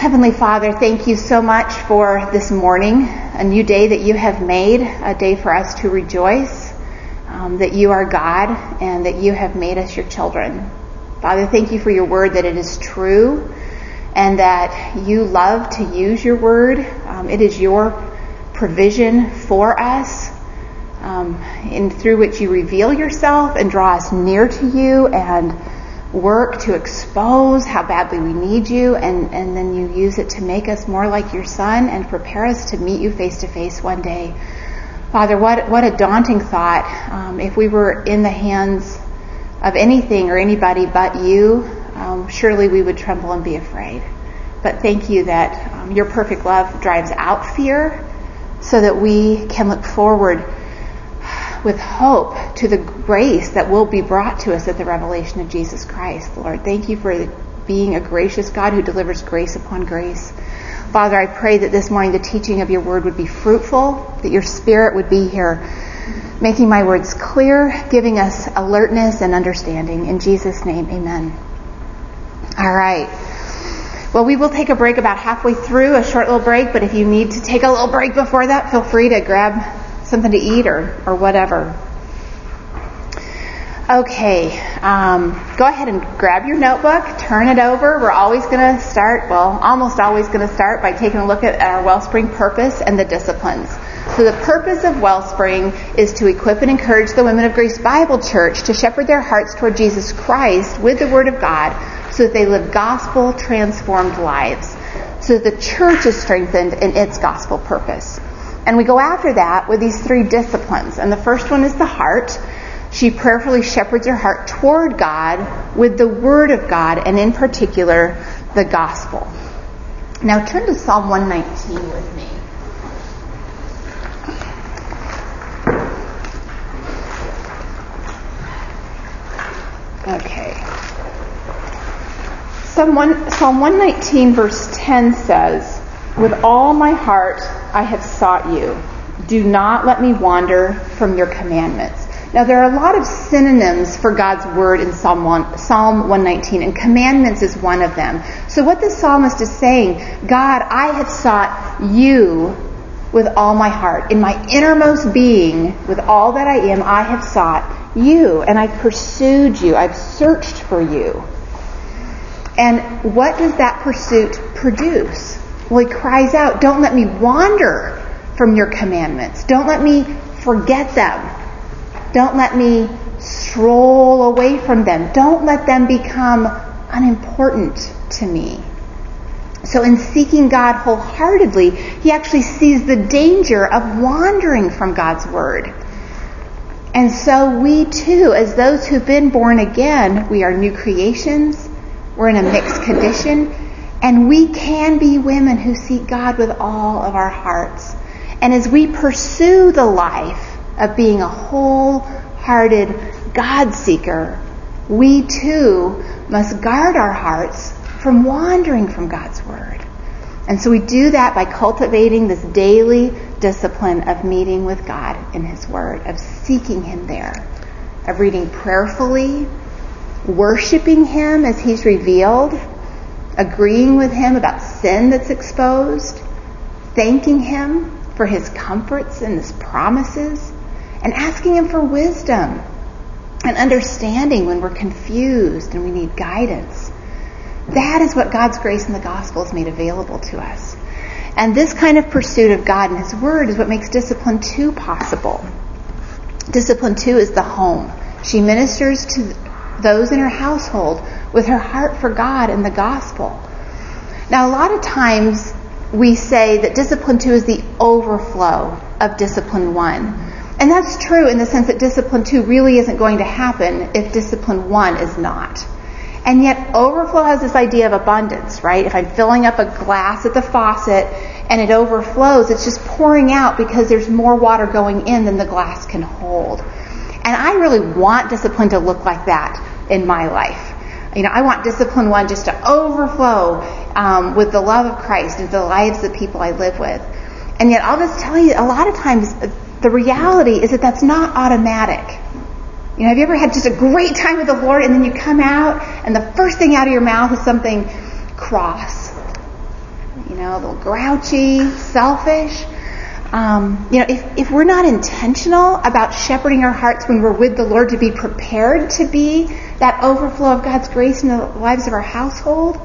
Heavenly Father, thank you so much for this morning, a new day that you have made, a day for us to rejoice, um, that you are God and that you have made us your children. Father, thank you for your word that it is true and that you love to use your word. Um, it is your provision for us, um, and through which you reveal yourself and draw us near to you and work to expose how badly we need you, and, and then you use it to make us more like your Son and prepare us to meet you face to face one day. Father, what, what a daunting thought. Um, if we were in the hands of anything or anybody but you, um, surely we would tremble and be afraid. But thank you that um, your perfect love drives out fear so that we can look forward with hope to the grace that will be brought to us at the revelation of Jesus Christ, Lord. Thank you for being a gracious God who delivers grace upon grace. Father, I pray that this morning the teaching of your word would be fruitful, that your spirit would be here, making my words clear, giving us alertness and understanding. In Jesus' name, amen. All right. Well, we will take a break about halfway through, a short little break, but if you need to take a little break before that, feel free to grab something to eat or, or whatever. Okay, um, go ahead and grab your notebook, turn it over. We're always going to start, well, almost always going to start by taking a look at our Wellspring purpose and the disciplines. So the purpose of Wellspring is to equip and encourage the Women of Grace Bible Church to shepherd their hearts toward Jesus Christ with the Word of God so that they live gospel transformed lives. So that the church is strengthened in its gospel purpose. And we go after that with these three disciplines. And the first one is the heart. She prayerfully shepherds her heart toward God with the Word of God, and in particular, the gospel. Now turn to Psalm 119 with me. Okay. Psalm, 1, Psalm 119, verse 10 says, with all my heart I have sought you. Do not let me wander from your commandments. Now there are a lot of synonyms for God's word in Psalm, 1, Psalm 119, and commandments is one of them. So what the psalmist is saying, God, I have sought you with all my heart. In my innermost being, with all that I am, I have sought you, and I've pursued you. I've searched for you. And what does that pursuit produce? Well, he cries out, Don't let me wander from your commandments. Don't let me forget them. Don't let me stroll away from them. Don't let them become unimportant to me. So, in seeking God wholeheartedly, he actually sees the danger of wandering from God's word. And so, we too, as those who've been born again, we are new creations. We're in a mixed condition. And we can be women who seek God with all of our hearts. And as we pursue the life of being a wholehearted God seeker, we too must guard our hearts from wandering from God's Word. And so we do that by cultivating this daily discipline of meeting with God in His Word, of seeking Him there, of reading prayerfully, worshiping Him as He's revealed, agreeing with him about sin that's exposed, thanking him for his comforts and his promises, and asking him for wisdom and understanding when we're confused and we need guidance. That is what God's grace in the gospel has made available to us. And this kind of pursuit of God and His Word is what makes discipline two possible. Discipline two is the home. She ministers to those in her household with her heart for God and the gospel. Now, a lot of times we say that discipline two is the overflow of discipline one. And that's true in the sense that discipline two really isn't going to happen if discipline one is not. And yet overflow has this idea of abundance, right? If I'm filling up a glass at the faucet and it overflows, it's just pouring out because there's more water going in than the glass can hold. And I really want discipline to look like that in my life. You know, I want discipline one just to overflow um, with the love of Christ into the lives of people I live with. And yet, I'll just tell you, a lot of times, the reality is that that's not automatic. You know, have you ever had just a great time with the Lord and then you come out and the first thing out of your mouth is something cross you know, a little grouchy, selfish. Um, you know, if, if we're not intentional about shepherding our hearts when we're with the Lord to be prepared to be that overflow of God's grace in the lives of our household,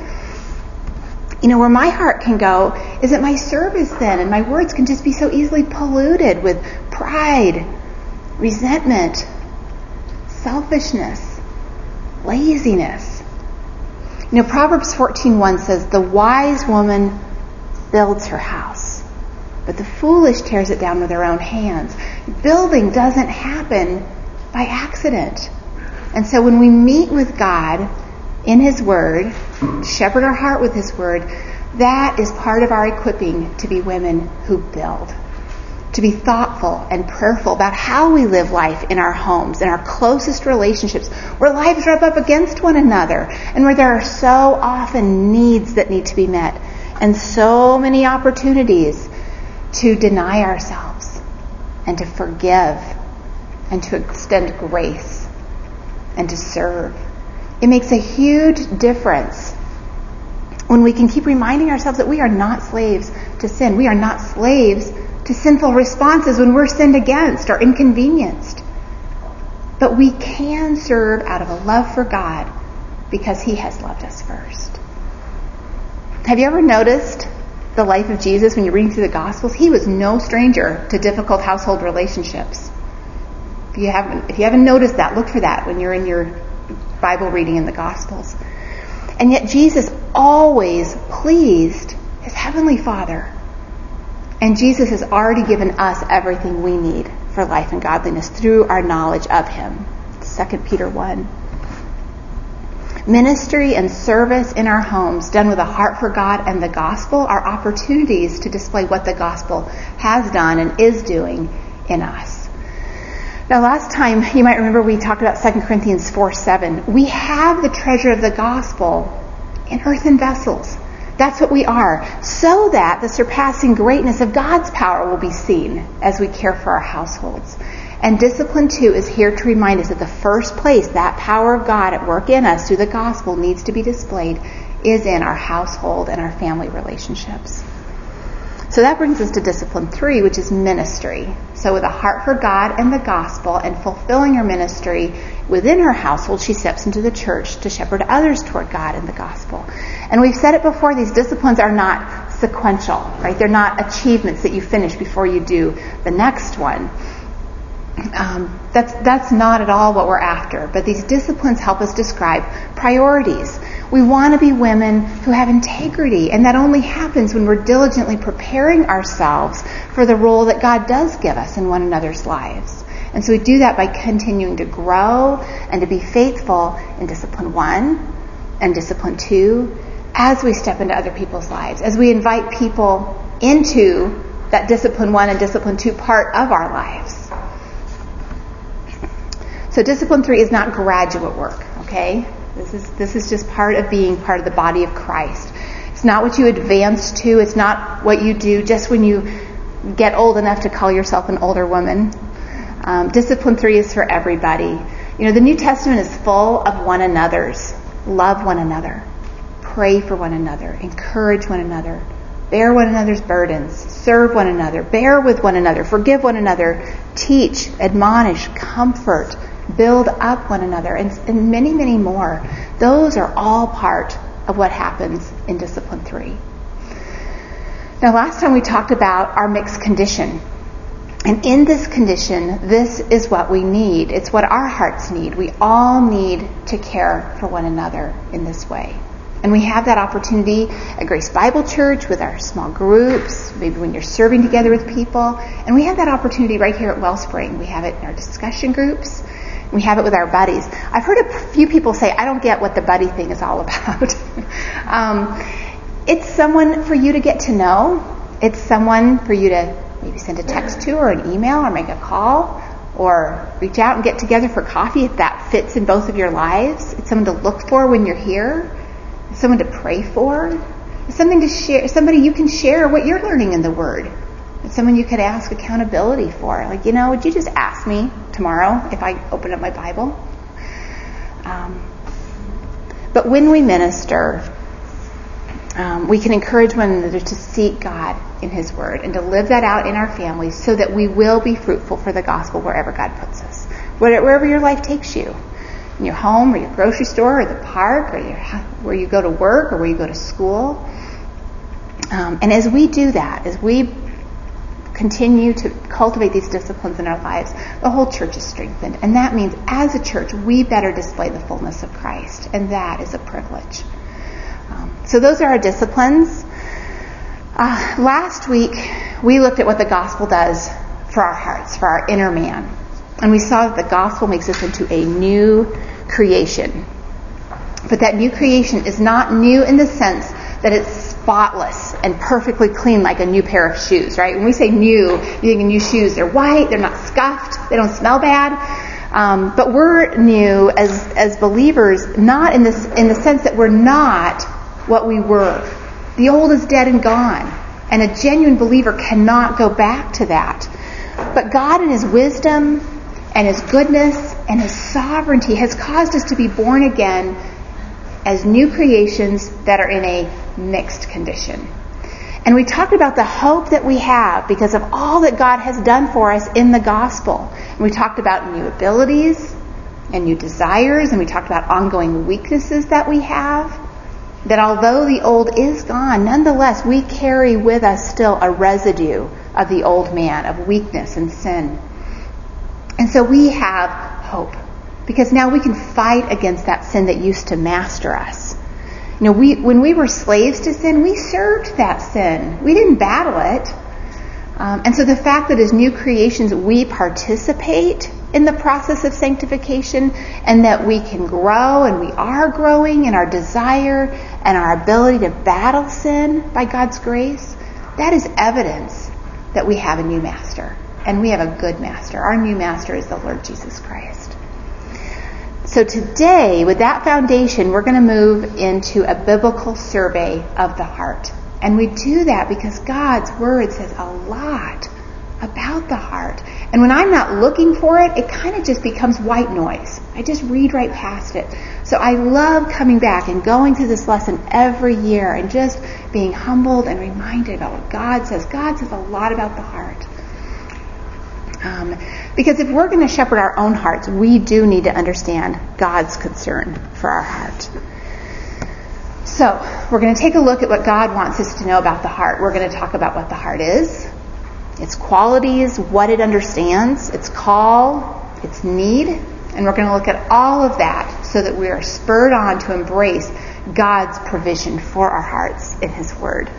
you know, where my heart can go is at my service then, and my words can just be so easily polluted with pride, resentment, selfishness, laziness. You know, Proverbs 14:1 says, "The wise woman builds her house, but the foolish tears it down with their own hands." Building doesn't happen by accident. And so when we meet with God in His Word, shepherd our heart with His Word, that is part of our equipping to be women who build. To be thoughtful and prayerful about how we live life in our homes, in our closest relationships, where lives rub up against one another, and where there are so often needs that need to be met, and so many opportunities to deny ourselves, and to forgive, and to extend grace, and to serve. It makes a huge difference when we can keep reminding ourselves that we are not slaves to sin. We are not slaves to sinful responses when we're sinned against or inconvenienced. But we can serve out of a love for God because He has loved us first. Have you ever noticed the life of Jesus when you're reading through the Gospels? He was no stranger to difficult household relationships. If you haven't, if you haven't noticed that, look for that when you're in your Bible reading in the Gospels. And yet Jesus always pleased his heavenly Father. And Jesus has already given us everything we need for life and godliness through our knowledge of him. 2 Peter 1. Ministry and service in our homes done with a heart for God and the gospel are opportunities to display what the gospel has done and is doing in us. Now, last time, you might remember we talked about 2 Corinthians 4 7. We have the treasure of the gospel in earthen vessels. That's what we are, so that the surpassing greatness of God's power will be seen as we care for our households. And discipline two is here to remind us that the first place that power of God at work in us through the gospel needs to be displayed is in our household and our family relationships. So that brings us to discipline three, which is ministry. So with a heart for God and the gospel and fulfilling her ministry within her household, she steps into the church to shepherd others toward God and the gospel. And we've said it before, these disciplines are not sequential, right? They're not achievements that you finish before you do the next one. Um, that's that's not at all what we're after. But these disciplines help us describe priorities. We want to be women who have integrity, and that only happens when we're diligently preparing ourselves for the role that God does give us in one another's lives. And so we do that by continuing to grow and to be faithful in discipline one and discipline two as we step into other people's lives, as we invite people into that discipline one and discipline two part of our lives. So discipline three is not graduate work, okay? This is, this is just part of being part of the body of Christ. It's not what you advance to. It's not what you do just when you get old enough to call yourself an older woman. Um, discipline three is for everybody. You know, the New Testament is full of one another's. Love one another. Pray for one another. Encourage one another. Bear one another's burdens. Serve one another. Bear with one another. Forgive one another. Teach, admonish, comfort, build up one another, and, and many, many more. Those are all part of what happens in Discipline 3. Now, last time we talked about our mixed condition. And in this condition, this is what we need. It's what our hearts need. We all need to care for one another in this way. And we have that opportunity at Grace Bible Church with our small groups, maybe when you're serving together with people. And we have that opportunity right here at Wellspring. We have it in our discussion groups. We have it with our buddies. I've heard a few people say, I don't get what the buddy thing is all about. um, it's someone for you to get to know. It's someone for you to maybe send a text to or an email or make a call or reach out and get together for coffee if that fits in both of your lives. It's someone to look for when you're here. It's someone to pray for. It's something to share, somebody you can share what you're learning in the Word. It's someone you could ask accountability for. Like, you know, would you just ask me tomorrow if I open up my Bible? Um, but when we minister, um, we can encourage one another to seek God in His Word and to live that out in our families so that we will be fruitful for the gospel wherever God puts us, wherever your life takes you. In your home, or your grocery store, or the park, or your, where you go to work, or where you go to school. Um, and as we do that, as we continue to cultivate these disciplines in our lives, the whole church is strengthened. And that means as a church, we better display the fullness of Christ. And that is a privilege. Um, so those are our disciplines. Uh, last week, we looked at what the gospel does for our hearts, for our inner man. And we saw that the gospel makes us into a new creation. But that new creation is not new in the sense that it's spotless and perfectly clean like a new pair of shoes, right? When we say new, you think new shoes. They're white, they're not scuffed, they don't smell bad. Um, but we're new as, as believers, not in, this, in the sense that we're not what we were. The old is dead and gone. And a genuine believer cannot go back to that. But God in His wisdom and His goodness and His sovereignty has caused us to be born again as new creations that are in a mixed condition. And we talked about the hope that we have because of all that God has done for us in the gospel. And we talked about new abilities and new desires, and we talked about ongoing weaknesses that we have. That although the old is gone, nonetheless, we carry with us still a residue of the old man, of weakness and sin. And so we have hope because now we can fight against that sin that used to master us. You know, we, when we were slaves to sin, we served that sin. We didn't battle it. Um, and so the fact that as new creations we participate in the process of sanctification and that we can grow and we are growing in our desire and our ability to battle sin by God's grace, that is evidence that we have a new master. And we have a good master. Our new master is the Lord Jesus Christ. So today, with that foundation, we're going to move into a biblical survey of the heart. And we do that because God's Word says a lot about the heart. And when I'm not looking for it, it kind of just becomes white noise. I just read right past it. So I love coming back and going through this lesson every year and just being humbled and reminded about what God says. God says a lot about the heart. Um, because if we're going to shepherd our own hearts, we do need to understand God's concern for our heart. So, we're going to take a look at what God wants us to know about the heart. We're going to talk about what the heart is, its qualities, what it understands, its call, its need, and we're going to look at all of that so that we are spurred on to embrace God's provision for our hearts in His Word.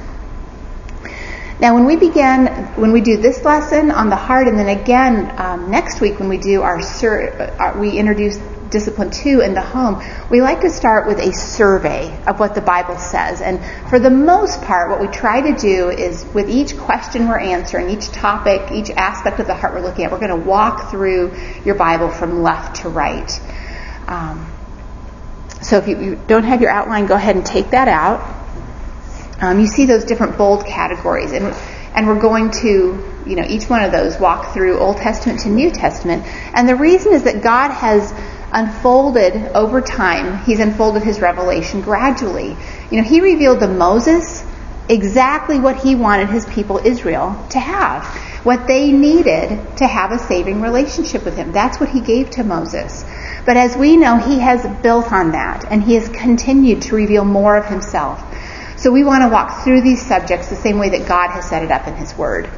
Now, when we begin, when we do this lesson on the heart, and then again um, next week when we do our, sur- our, we introduce discipline two in the home, we like to start with a survey of what the Bible says. And for the most part, what we try to do is with each question we're answering, each topic, each aspect of the heart we're looking at, we're going to walk through your Bible from left to right. Um, so if you, you don't have your outline, go ahead and take that out um, you see those different bold categories, and and we're going to, you know, each one of those walk through Old Testament to New Testament, and the reason is that God has unfolded over time. He's unfolded His revelation gradually. You know, He revealed to Moses exactly what He wanted His people Israel to have, what they needed to have a saving relationship with Him. That's what He gave to Moses. But as we know, He has built on that, and He has continued to reveal more of Himself. So we want to walk through these subjects the same way that God has set it up in His Word.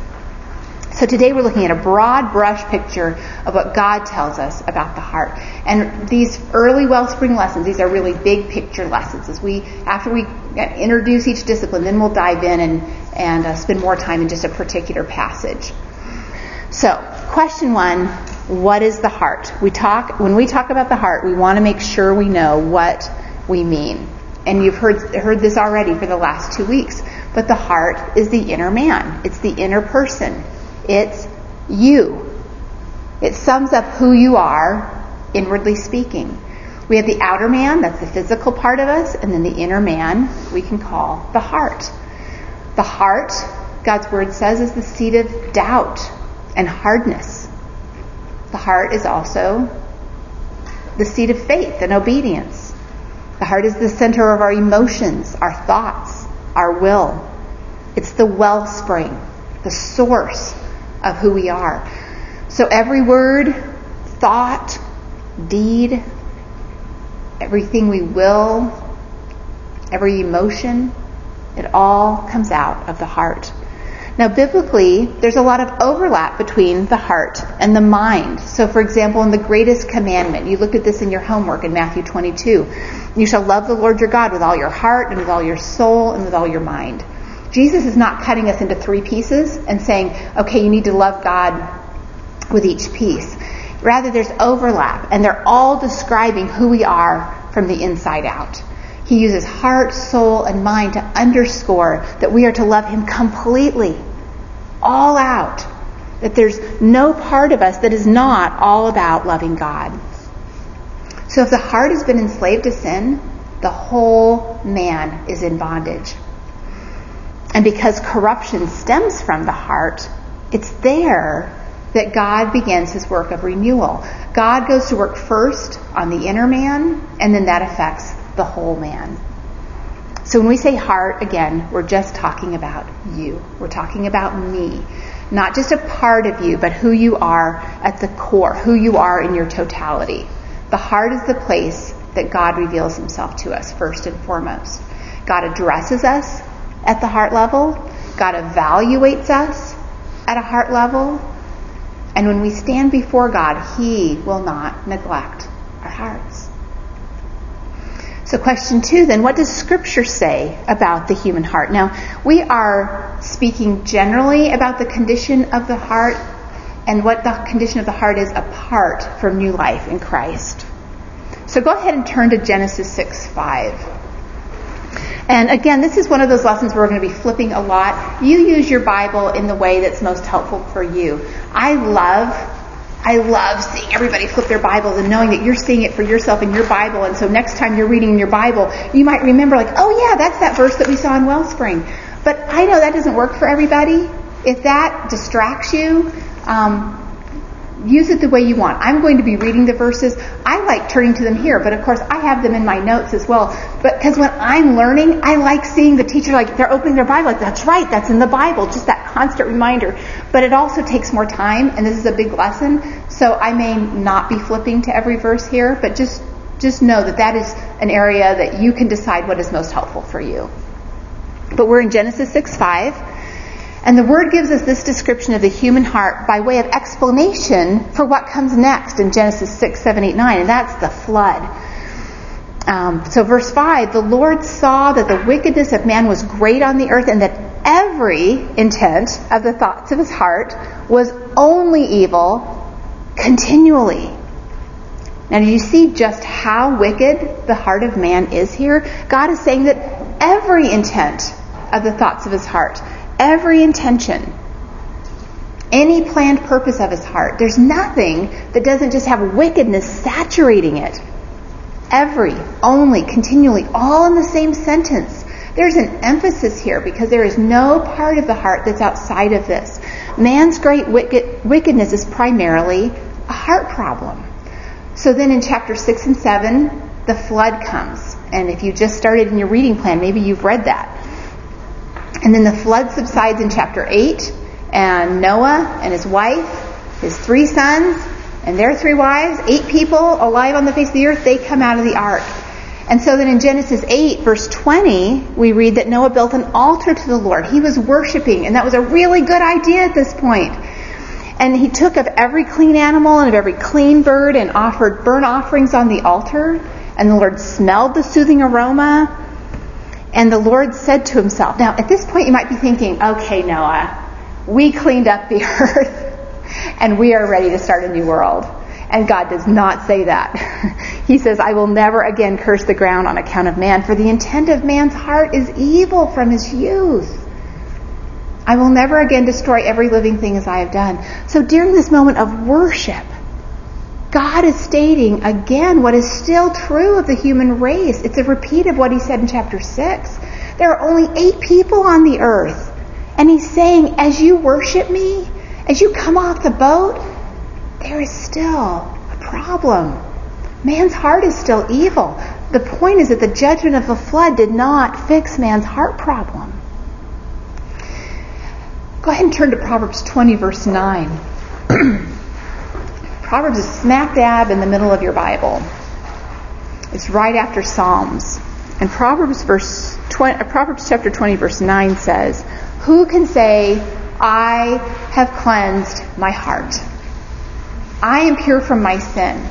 So today we're looking at a broad brush picture of what God tells us about the heart. And these early Wellspring lessons, these are really big picture lessons. As we, after we introduce each discipline, then we'll dive in and, and uh, spend more time in just a particular passage. So, question one, what is the heart? We talk, when we talk about the heart, we want to make sure we know what we mean and you've heard, heard this already for the last two weeks, but the heart is the inner man. It's the inner person. It's you. It sums up who you are, inwardly speaking. We have the outer man, that's the physical part of us, and then the inner man we can call the heart. The heart, God's word says, is the seat of doubt and hardness. The heart is also the seat of faith and obedience. The heart is the center of our emotions, our thoughts, our will. It's the wellspring, the source of who we are. So every word, thought, deed, everything we will, every emotion, it all comes out of the heart. Now, biblically, there's a lot of overlap between the heart and the mind. So, for example, in the greatest commandment, you look at this in your homework in Matthew 22. You shall love the Lord your God with all your heart and with all your soul and with all your mind. Jesus is not cutting us into three pieces and saying, okay, you need to love God with each piece. Rather, there's overlap, and they're all describing who we are from the inside out. He uses heart, soul, and mind to underscore that we are to love Him completely, all out. That there's no part of us that is not all about loving God. So if the heart has been enslaved to sin, the whole man is in bondage. And because corruption stems from the heart, it's there that God begins his work of renewal. God goes to work first on the inner man, and then that affects the whole man. So when we say heart, again, we're just talking about you. We're talking about me. Not just a part of you, but who you are at the core, who you are in your totality. The heart is the place that God reveals himself to us first and foremost. God addresses us at the heart level. God evaluates us at a heart level. And when we stand before God, He will not neglect our hearts. So, question two then, what does Scripture say about the human heart? Now, we are speaking generally about the condition of the heart and what the condition of the heart is apart from new life in Christ. So, go ahead and turn to Genesis 6 5. And again, this is one of those lessons where we're going to be flipping a lot. You use your Bible in the way that's most helpful for you. I love I love seeing everybody flip their Bibles and knowing that you're seeing it for yourself in your Bible. And so next time you're reading in your Bible, you might remember like, oh yeah, that's that verse that we saw in Wellspring. But I know that doesn't work for everybody. If that distracts you, um, use it the way you want. I'm going to be reading the verses. I like turning to them here, but of course I have them in my notes as well. But because when I'm learning, I like seeing the teacher like they're opening their Bible like that's right, that's in the Bible, just that constant reminder. But it also takes more time, and this is a big lesson. So I may not be flipping to every verse here, but just just know that that is an area that you can decide what is most helpful for you. But we're in Genesis 6 5. And the word gives us this description of the human heart by way of explanation for what comes next in Genesis 6, 7, 8, 9, and that's the flood. Um, so, verse 5 the Lord saw that the wickedness of man was great on the earth, and that every intent of the thoughts of his heart was only evil continually. Now, do you see just how wicked the heart of man is here? God is saying that every intent of the thoughts of his heart every intention, any planned purpose of his heart. There's nothing that doesn't just have wickedness saturating it. Every, only, continually, all in the same sentence. There's an emphasis here because there is no part of the heart that's outside of this. Man's great wicked, wickedness is primarily a heart problem. So then in chapter 6 and 7, the flood comes. And if you just started in your reading plan, maybe you've read that. And then the flood subsides in chapter 8, and Noah and his wife, his three sons, and their three wives, eight people alive on the face of the earth, they come out of the ark. And so then in Genesis 8, verse 20, we read that Noah built an altar to the Lord. He was worshiping, and that was a really good idea at this point. And he took of every clean animal and of every clean bird and offered burnt offerings on the altar. And the Lord smelled the soothing aroma. And the Lord said to himself, now at this point you might be thinking, okay, Noah, we cleaned up the earth and we are ready to start a new world. And God does not say that. he says, I will never again curse the ground on account of man, for the intent of man's heart is evil from his youth. I will never again destroy every living thing as I have done. So during this moment of worship, God is stating again what is still true of the human race. It's a repeat of what he said in chapter 6. There are only eight people on the earth. And he's saying, as you worship me, as you come off the boat, there is still a problem. Man's heart is still evil. the point is that the judgment of the flood did not fix man's heart problem. Go ahead and turn to Proverbs 20, verse 9. Proverbs is smack dab in the middle of your Bible. It's right after Psalms. And Proverbs verse 20, uh, Proverbs chapter 20 verse 9 says, "Who can say, I have cleansed my heart? I am pure from my sin."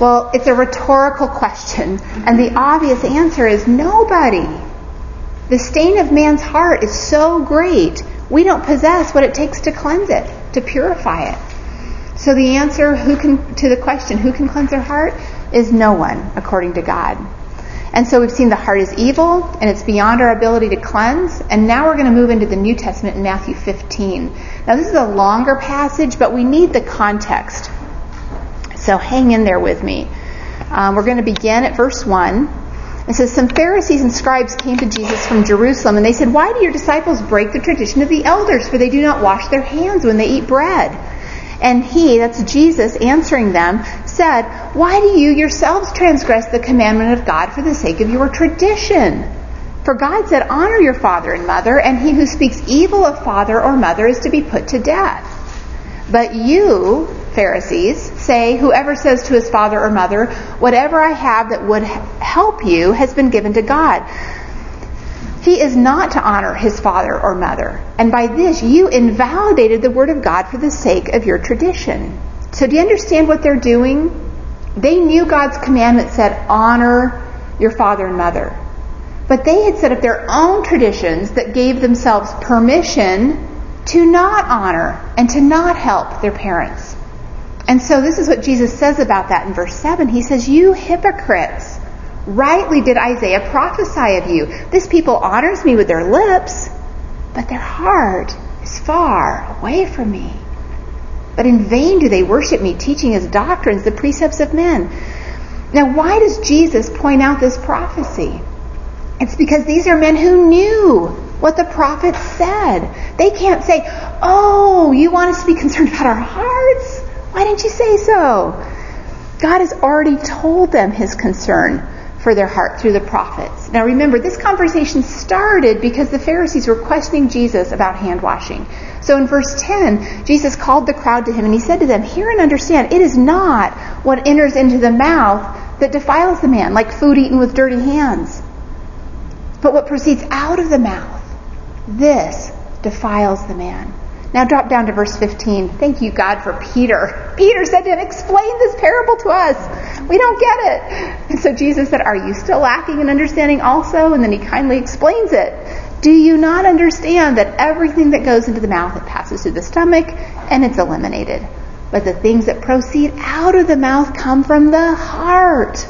Well, it's a rhetorical question, and the obvious answer is nobody. The stain of man's heart is so great, we don't possess what it takes to cleanse it, to purify it. So the answer who can to the question who can cleanse their heart is no one according to God. And so we've seen the heart is evil and it's beyond our ability to cleanse. And now we're going to move into the New Testament in Matthew 15. Now this is a longer passage, but we need the context. So hang in there with me. Um, we're going to begin at verse 1. It says, Some Pharisees and scribes came to Jesus from Jerusalem, and they said, Why do your disciples break the tradition of the elders? For they do not wash their hands when they eat bread. And he, that's Jesus, answering them, said, Why do you yourselves transgress the commandment of God for the sake of your tradition? For God said, Honor your father and mother, and he who speaks evil of father or mother is to be put to death. But you, Pharisees, say, Whoever says to his father or mother, Whatever I have that would help you has been given to God. He is not to honor his father or mother. And by this, you invalidated the word of God for the sake of your tradition. So, do you understand what they're doing? They knew God's commandment said, Honor your father and mother. But they had set up their own traditions that gave themselves permission to not honor and to not help their parents. And so this is what Jesus says about that in verse 7. He says, You hypocrites, rightly did Isaiah prophesy of you. This people honors me with their lips, but their heart is far away from me. But in vain do they worship me, teaching as doctrines the precepts of men. Now, why does Jesus point out this prophecy? It's because these are men who knew what the prophets said. They can't say, Oh, you want us to be concerned about our hearts? Why didn't you say so? God has already told them his concern for their heart through the prophets. Now remember, this conversation started because the Pharisees were questioning Jesus about hand washing. So in verse 10, Jesus called the crowd to him and he said to them, Hear and understand, it is not what enters into the mouth that defiles the man, like food eaten with dirty hands, but what proceeds out of the mouth this defiles the man. Now drop down to verse 15. Thank you, God, for Peter. Peter said to him, Explain this parable to us. We don't get it. And so Jesus said, Are you still lacking in understanding also? And then he kindly explains it. Do you not understand that everything that goes into the mouth, it passes through the stomach and it's eliminated? But the things that proceed out of the mouth come from the heart.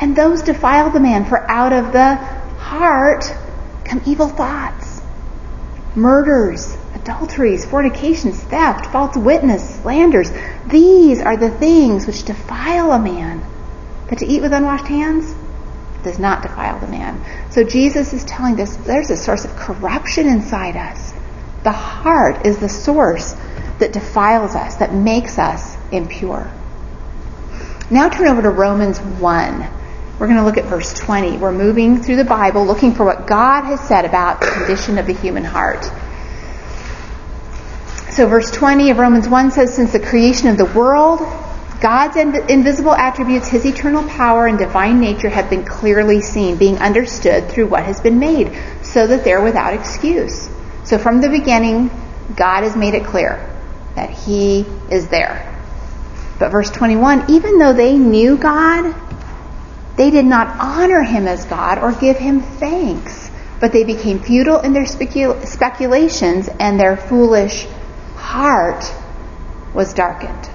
And those defile the man, for out of the heart come evil thoughts murders, adulteries, fornications, theft, false witness, slanders. These are the things which defile a man. But to eat with unwashed hands does not defile the man. So Jesus is telling us there's a source of corruption inside us. The heart is the source that defiles us, that makes us impure. Now turn over to Romans 1. We're going to look at verse 20. We're moving through the Bible looking for what God has said about the condition of the human heart. So, verse 20 of Romans 1 says, Since the creation of the world, God's invisible attributes, His eternal power, and divine nature have been clearly seen, being understood through what has been made, so that they're without excuse. So, from the beginning, God has made it clear that He is there. But verse 21 even though they knew God, they did not honor him as God or give him thanks, but they became futile in their specul- speculations and their foolish heart was darkened.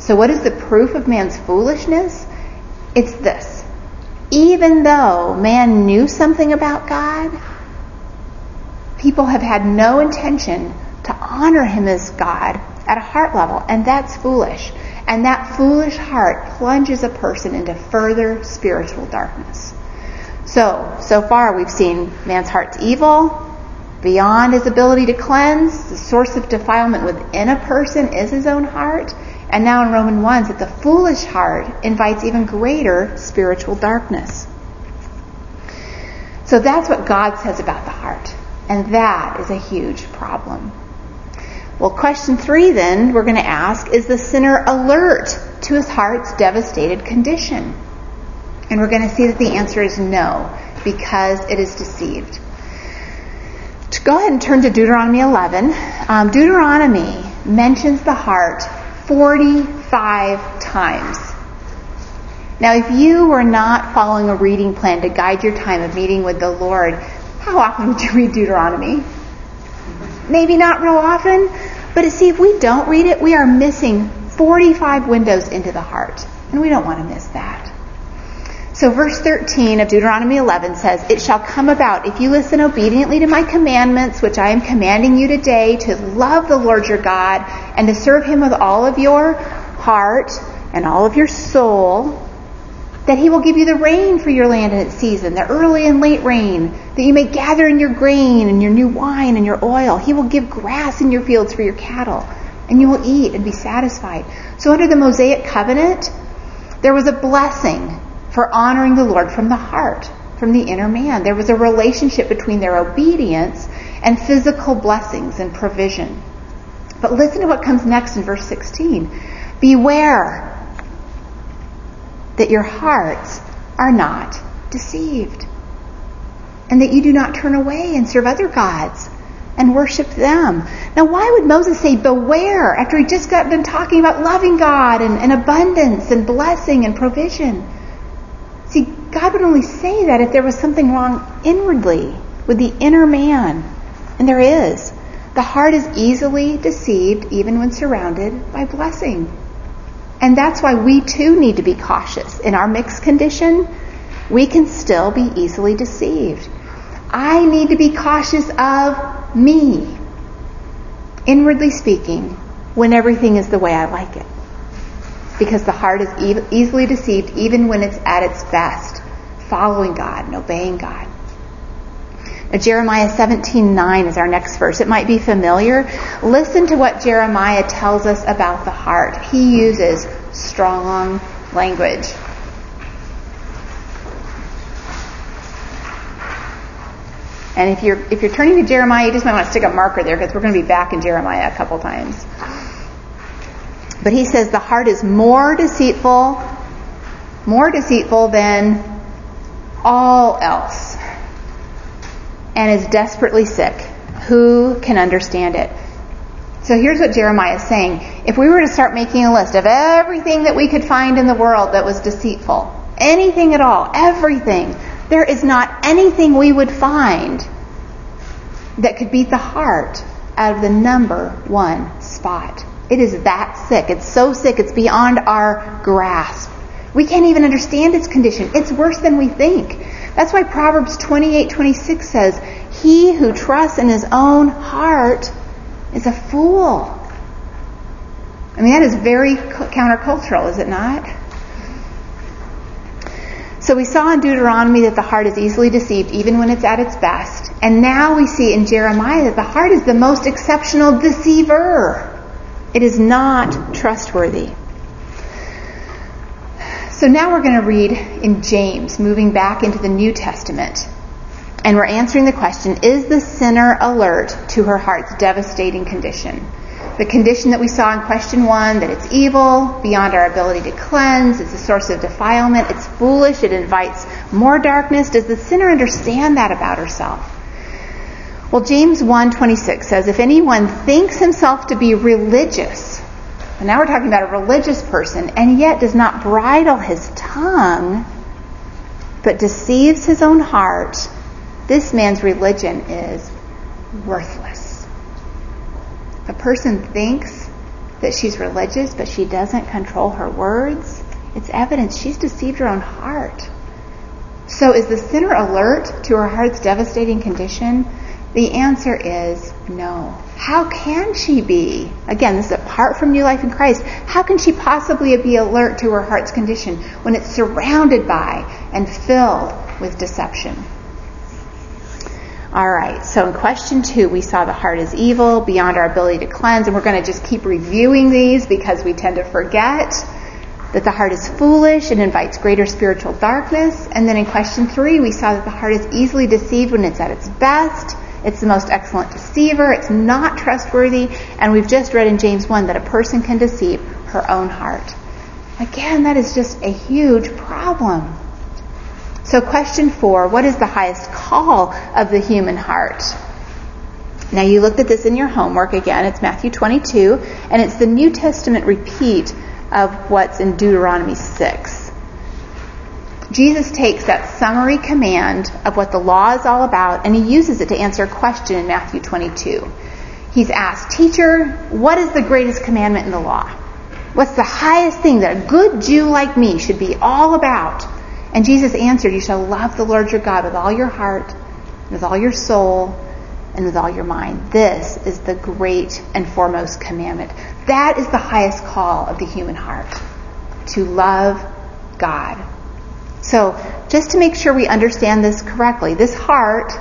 So, what is the proof of man's foolishness? It's this. Even though man knew something about God, people have had no intention to honor him as God at a heart level, and that's foolish. And that foolish heart plunges a person into further spiritual darkness. So, so far we've seen man's heart's evil, beyond his ability to cleanse. The source of defilement within a person is his own heart. And now in Romans 1 that the foolish heart invites even greater spiritual darkness. So that's what God says about the heart. And that is a huge problem. Well, question three then we're going to ask is the sinner alert to his heart's devastated condition? And we're going to see that the answer is no, because it is deceived. To go ahead and turn to Deuteronomy 11. Um, Deuteronomy mentions the heart 45 times. Now, if you were not following a reading plan to guide your time of meeting with the Lord, how often would you read Deuteronomy? Maybe not real often, but see, if we don't read it, we are missing 45 windows into the heart, and we don't want to miss that. So verse 13 of Deuteronomy 11 says, It shall come about if you listen obediently to my commandments, which I am commanding you today, to love the Lord your God and to serve him with all of your heart and all of your soul, that he will give you the rain for your land in its season, the early and late rain, that you may gather in your grain and your new wine and your oil. He will give grass in your fields for your cattle, and you will eat and be satisfied. So under the Mosaic covenant, there was a blessing for honoring the Lord from the heart, from the inner man. There was a relationship between their obedience and physical blessings and provision. But listen to what comes next in verse 16. Beware that your hearts are not deceived, and that you do not turn away and serve other gods and worship them. Now, why would Moses say beware after he just got done talking about loving God and, and abundance and blessing and provision? God would only say that if there was something wrong inwardly with the inner man. And there is. The heart is easily deceived even when surrounded by blessing. And that's why we too need to be cautious. In our mixed condition, we can still be easily deceived. I need to be cautious of me, inwardly speaking, when everything is the way I like it because the heart is e- easily deceived even when it's at its best, following God and obeying God. Now, Jeremiah 17:9 is our next verse. It might be familiar. Listen to what Jeremiah tells us about the heart. He uses strong language. And if you're if you're turning to Jeremiah, you just might want to stick a marker there because we're going to be back in Jeremiah a couple times. But he says the heart is more deceitful, more deceitful than all else, and is desperately sick. Who can understand it? So here's what Jeremiah is saying. If we were to start making a list of everything that we could find in the world that was deceitful, anything at all, everything, there is not anything we would find that could beat the heart out of the number one spot. It is that sick. It's so sick, it's beyond our grasp. We can't even understand its condition. It's worse than we think. That's why Proverbs 28:26 says, "He who trusts in his own heart is a fool." I mean, that is very countercultural, is it not? So we saw in Deuteronomy that the heart is easily deceived even when it's at its best. And now we see in Jeremiah that the heart is the most exceptional deceiver. It is not trustworthy. So now we're going to read in James, moving back into the New Testament. And we're answering the question Is the sinner alert to her heart's devastating condition? The condition that we saw in question one that it's evil, beyond our ability to cleanse, it's a source of defilement, it's foolish, it invites more darkness. Does the sinner understand that about herself? Well, James 1:26 says, "If anyone thinks himself to be religious, and now we're talking about a religious person, and yet does not bridle his tongue, but deceives his own heart, this man's religion is worthless." A person thinks that she's religious, but she doesn't control her words, it's evidence she's deceived her own heart. So is the sinner alert to her heart's devastating condition? The answer is no. How can she be? Again, this is apart from new life in Christ. How can she possibly be alert to her heart's condition when it's surrounded by and filled with deception? All right, so in question two, we saw the heart is evil, beyond our ability to cleanse, and we're going to just keep reviewing these because we tend to forget that the heart is foolish and invites greater spiritual darkness. And then in question three, we saw that the heart is easily deceived when it's at its best. It's the most excellent deceiver. It's not trustworthy. And we've just read in James 1 that a person can deceive her own heart. Again, that is just a huge problem. So, question four what is the highest call of the human heart? Now, you looked at this in your homework again. It's Matthew 22, and it's the New Testament repeat of what's in Deuteronomy 6. Jesus takes that summary command of what the law is all about and he uses it to answer a question in Matthew 22. He's asked, Teacher, what is the greatest commandment in the law? What's the highest thing that a good Jew like me should be all about? And Jesus answered, You shall love the Lord your God with all your heart, with all your soul, and with all your mind. This is the great and foremost commandment. That is the highest call of the human heart to love God. So, just to make sure we understand this correctly, this heart,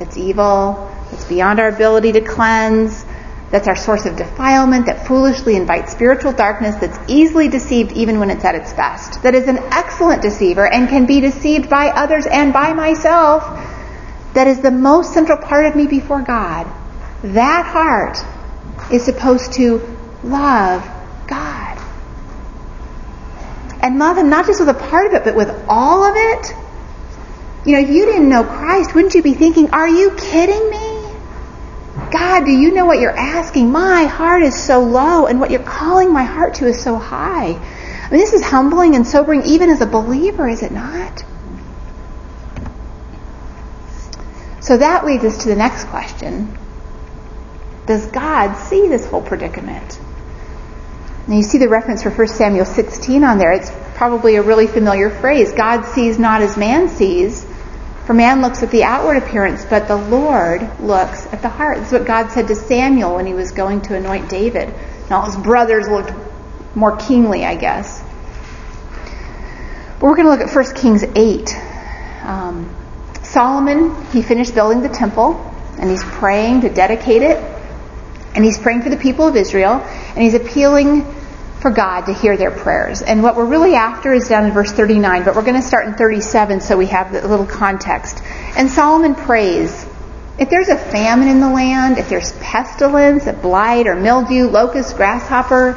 it's evil, it's beyond our ability to cleanse, that's our source of defilement, that foolishly invites spiritual darkness, that's easily deceived even when it's at its best, that is an excellent deceiver and can be deceived by others and by myself, that is the most central part of me before God. That heart is supposed to love God. And love Him not just with a part of it, but with all of it. You know, if you didn't know Christ, wouldn't you be thinking, are you kidding me? God, do you know what you're asking? My heart is so low, and what you're calling my heart to is so high. I mean, this is humbling and sobering, even as a believer, is it not? So that leads us to the next question Does God see this whole predicament? Now you see the reference for 1 Samuel 16 on there. It's probably a really familiar phrase. God sees not as man sees. For man looks at the outward appearance, but the Lord looks at the heart. This is what God said to Samuel when he was going to anoint David. And all his brothers looked more kingly, I guess. But we're going to look at 1 Kings 8. Um, Solomon, he finished building the temple, and he's praying to dedicate it. And he's praying for the people of Israel, and he's appealing for God to hear their prayers. And what we're really after is down in verse 39, but we're going to start in 37 so we have a little context. And Solomon prays, if there's a famine in the land, if there's pestilence, a blight or mildew, locust, grasshopper,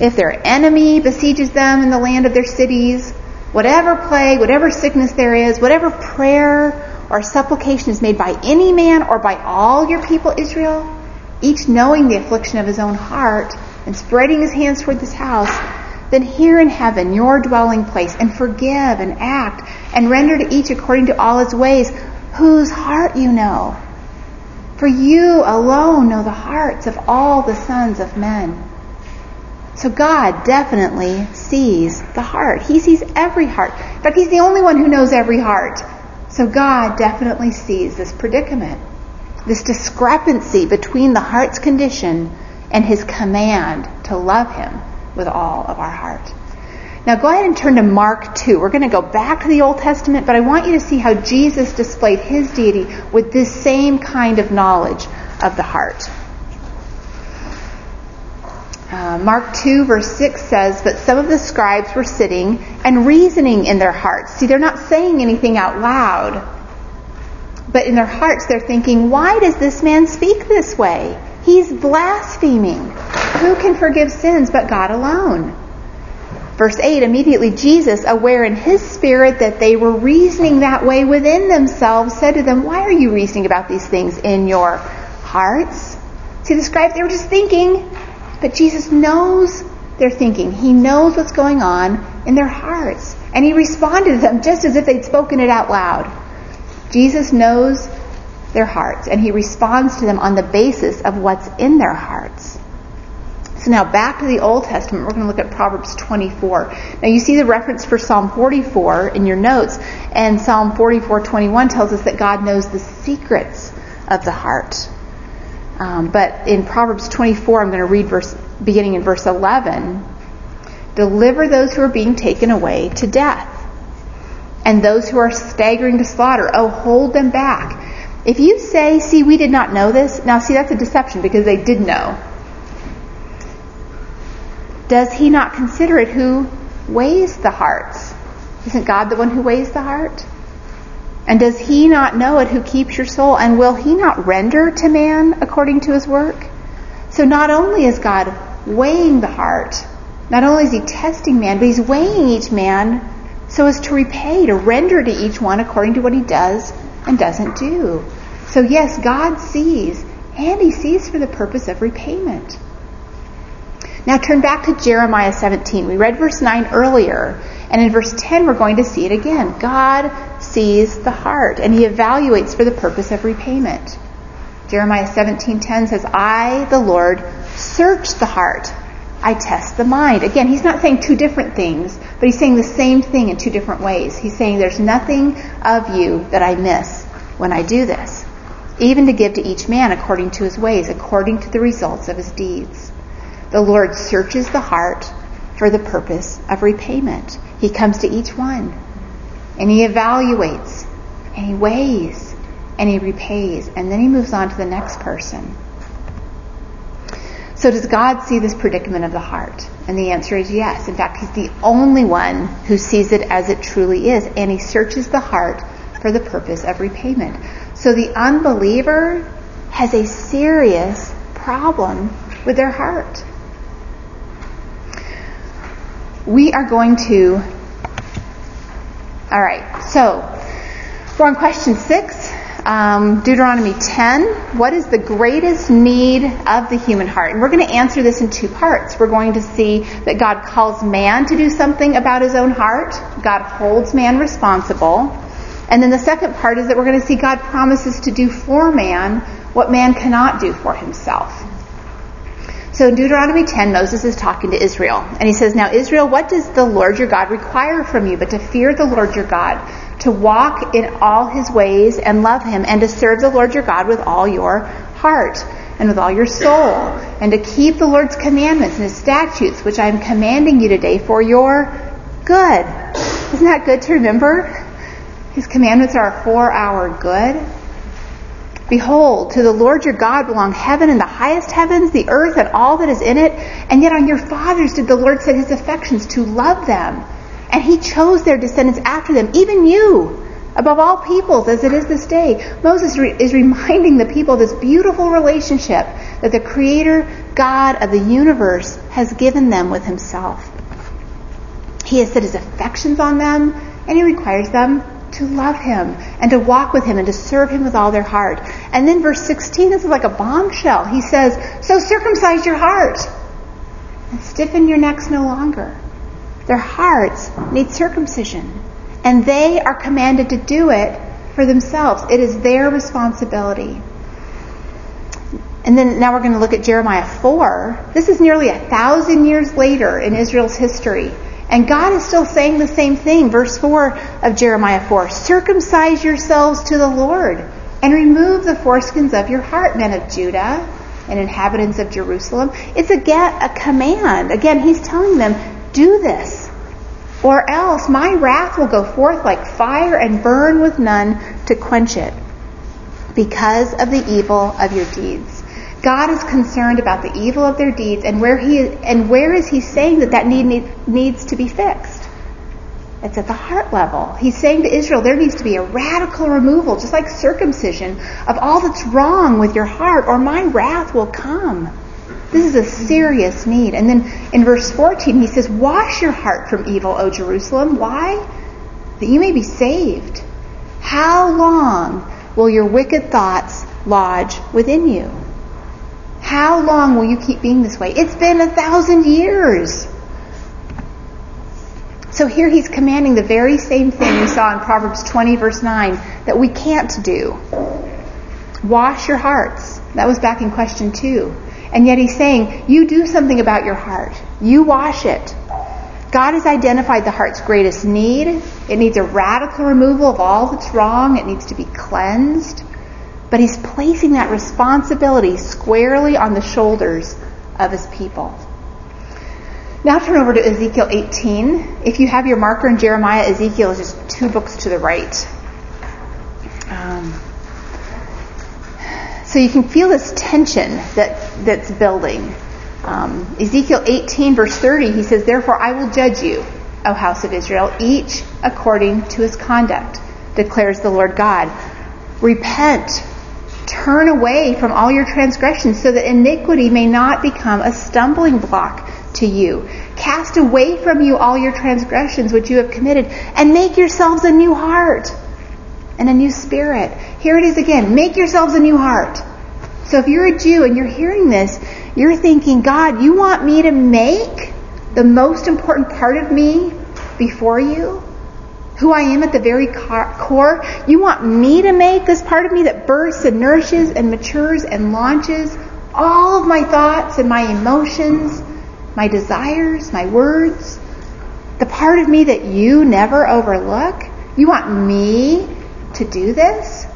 if their enemy besieges them in the land of their cities, whatever plague, whatever sickness there is, whatever prayer or supplication is made by any man or by all your people Israel, each knowing the affliction of his own heart, and spreading his hands toward this house, then hear in heaven your dwelling place, and forgive and act, and render to each according to all his ways, whose heart you know. For you alone know the hearts of all the sons of men. So God definitely sees the heart. He sees every heart. In fact, He's the only one who knows every heart. So God definitely sees this predicament, this discrepancy between the heart's condition and his command to love him with all of our heart. Now go ahead and turn to Mark 2. We're going to go back to the Old Testament, but I want you to see how Jesus displayed his deity with this same kind of knowledge of the heart. Uh, Mark 2, verse 6 says, But some of the scribes were sitting and reasoning in their hearts. See, they're not saying anything out loud, but in their hearts they're thinking, Why does this man speak this way? He's blaspheming. Who can forgive sins but God alone? Verse 8 immediately Jesus, aware in his spirit that they were reasoning that way within themselves, said to them, Why are you reasoning about these things in your hearts? See, the scribes, they were just thinking, but Jesus knows they're thinking. He knows what's going on in their hearts. And he responded to them just as if they'd spoken it out loud. Jesus knows their hearts, and he responds to them on the basis of what's in their hearts. So now back to the Old Testament, we're going to look at Proverbs 24. Now you see the reference for Psalm 44 in your notes, and Psalm 44:21 tells us that God knows the secrets of the heart. Um, but in Proverbs 24, I'm going to read verse beginning in verse 11. Deliver those who are being taken away to death, and those who are staggering to slaughter. Oh, hold them back If you say, see, we did not know this, now see, that's a deception because they did know. Does he not consider it who weighs the hearts? Isn't God the one who weighs the heart? And does he not know it who keeps your soul? And will he not render to man according to his work? So not only is God weighing the heart, not only is he testing man, but he's weighing each man so as to repay, to render to each one according to what he does and doesn't do. So yes, God sees, and he sees for the purpose of repayment. Now turn back to Jeremiah 17. We read verse 9 earlier, and in verse 10 we're going to see it again. God sees the heart, and he evaluates for the purpose of repayment. Jeremiah 17:10 says, "I, the Lord, search the heart. I test the mind." Again, he's not saying two different things, but he's saying the same thing in two different ways. He's saying there's nothing of you that I miss when I do this, even to give to each man according to his ways, according to the results of his deeds. The Lord searches the heart for the purpose of repayment. He comes to each one and he evaluates and he weighs and he repays and then he moves on to the next person. So does God see this predicament of the heart? And the answer is yes. In fact, he's the only one who sees it as it truly is and he searches the heart for the purpose of repayment. So the unbeliever has a serious problem with their heart we are going to. All right, so we're on question six, um, Deuteronomy 10. What is the greatest need of the human heart? And we're going to answer this in two parts. We're going to see that God calls man to do something about his own heart, God holds man responsible. And then the second part is that we're going to see God promises to do for man what man cannot do for himself. So in Deuteronomy 10, Moses is talking to Israel. And he says, Now, Israel, what does the Lord your God require from you but to fear the Lord your God, to walk in all his ways and love him, and to serve the Lord your God with all your heart and with all your soul, and to keep the Lord's commandments and his statutes, which I am commanding you today for your good. Isn't that good to remember? His commandments are for our good. Behold, to the Lord your God belong heaven and the highest heavens, the earth and all that is in it. And yet on your fathers did the Lord set his affections to love them. And he chose their descendants after them, even you, above all peoples, as it is this day. Moses re- is reminding the people of this beautiful relationship that the Creator God of the universe has given them with himself. He has set his affections on them, and he requires them to love him and to walk with him and to serve him with all their heart. And then verse 16 this is like a bombshell. He says, So circumcise your heart and stiffen your necks no longer. Their hearts need circumcision, and they are commanded to do it for themselves. It is their responsibility. And then now we're going to look at Jeremiah 4. This is nearly a thousand years later in Israel's history. And God is still saying the same thing. Verse 4 of Jeremiah 4 Circumcise yourselves to the Lord and remove the foreskins of your heart, men of Judah and inhabitants of Jerusalem. It's a, a command. Again, he's telling them, do this, or else my wrath will go forth like fire and burn with none to quench it because of the evil of your deeds. God is concerned about the evil of their deeds and where he and where is he saying that that need, need needs to be fixed? It's at the heart level. He's saying to Israel there needs to be a radical removal, just like circumcision, of all that's wrong with your heart or my wrath will come. This is a serious need. And then in verse 14 he says, "Wash your heart from evil, O Jerusalem. Why? That you may be saved. How long will your wicked thoughts lodge within you?" How long will you keep being this way? It's been a thousand years. So here he's commanding the very same thing we saw in Proverbs 20, verse 9, that we can't do. Wash your hearts. That was back in question two. And yet he's saying, you do something about your heart. You wash it. God has identified the heart's greatest need. It needs a radical removal of all that's wrong. It needs to be cleansed. But he's placing that responsibility squarely on the shoulders of his people. Now turn over to Ezekiel 18. If you have your marker in Jeremiah, Ezekiel is just two books to the right. Um, So you can feel this tension that, that's building. Um, Ezekiel 18, verse 30, he says, Therefore I will judge you, O house of Israel, each according to his conduct, declares the Lord God. Repent, turn away from all your transgressions, so that iniquity may not become a stumbling block to you. Cast away from you all your transgressions which you have committed, and make yourselves a new heart and a new spirit. Here it is again. Make yourselves a new heart. So if you're a Jew and you're hearing this, you're thinking, God, you want me to make the most important part of me before you? Who I am at the very core? You want me to make this part of me that bursts and nourishes and matures and launches all of my thoughts and my emotions, my desires, my words? The part of me that you never overlook? You want me to do this?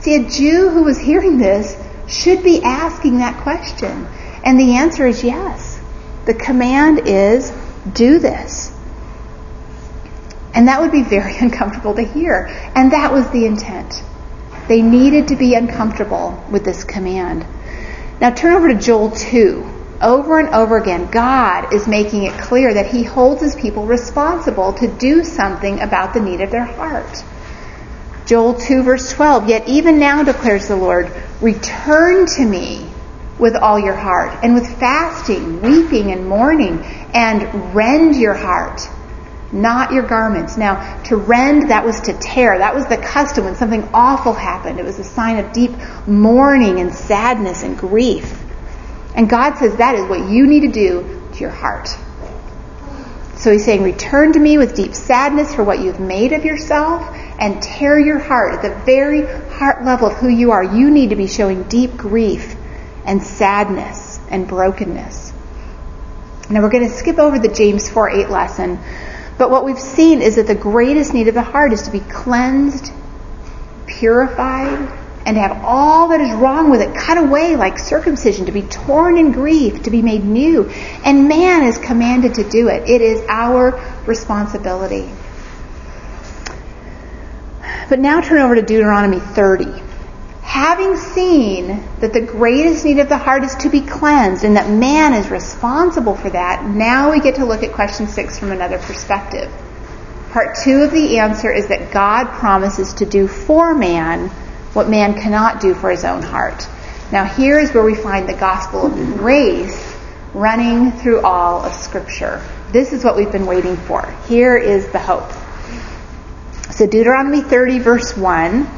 See, a Jew who was hearing this should be asking that question. And the answer is yes. The command is do this. And that would be very uncomfortable to hear. And that was the intent. They needed to be uncomfortable with this command. Now turn over to Joel 2. Over and over again, God is making it clear that He holds His people responsible to do something about the need of their heart. Joel 2 verse 12, Yet even now declares the Lord, return to me with all your heart, and with fasting, weeping, and mourning, and rend your heart, not your garments. Now, to rend, that was to tear. That was the custom when something awful happened. It was a sign of deep mourning and sadness and grief. And God says that is what you need to do to your heart. So he's saying, return to me with deep sadness for what you've made of yourself and tear your heart at the very heart level of who you are. You need to be showing deep grief and sadness and brokenness. Now we're going to skip over the James 4 8 lesson, but what we've seen is that the greatest need of the heart is to be cleansed, purified, and to have all that is wrong with it cut away like circumcision, to be torn in grief, to be made new. And man is commanded to do it. It is our responsibility. But now turn over to Deuteronomy 30. Having seen that the greatest need of the heart is to be cleansed and that man is responsible for that, now we get to look at question six from another perspective. Part two of the answer is that God promises to do for man what man cannot do for his own heart. Now here is where we find the gospel of grace running through all of scripture. This is what we've been waiting for. Here is the hope. So Deuteronomy 30 verse 1,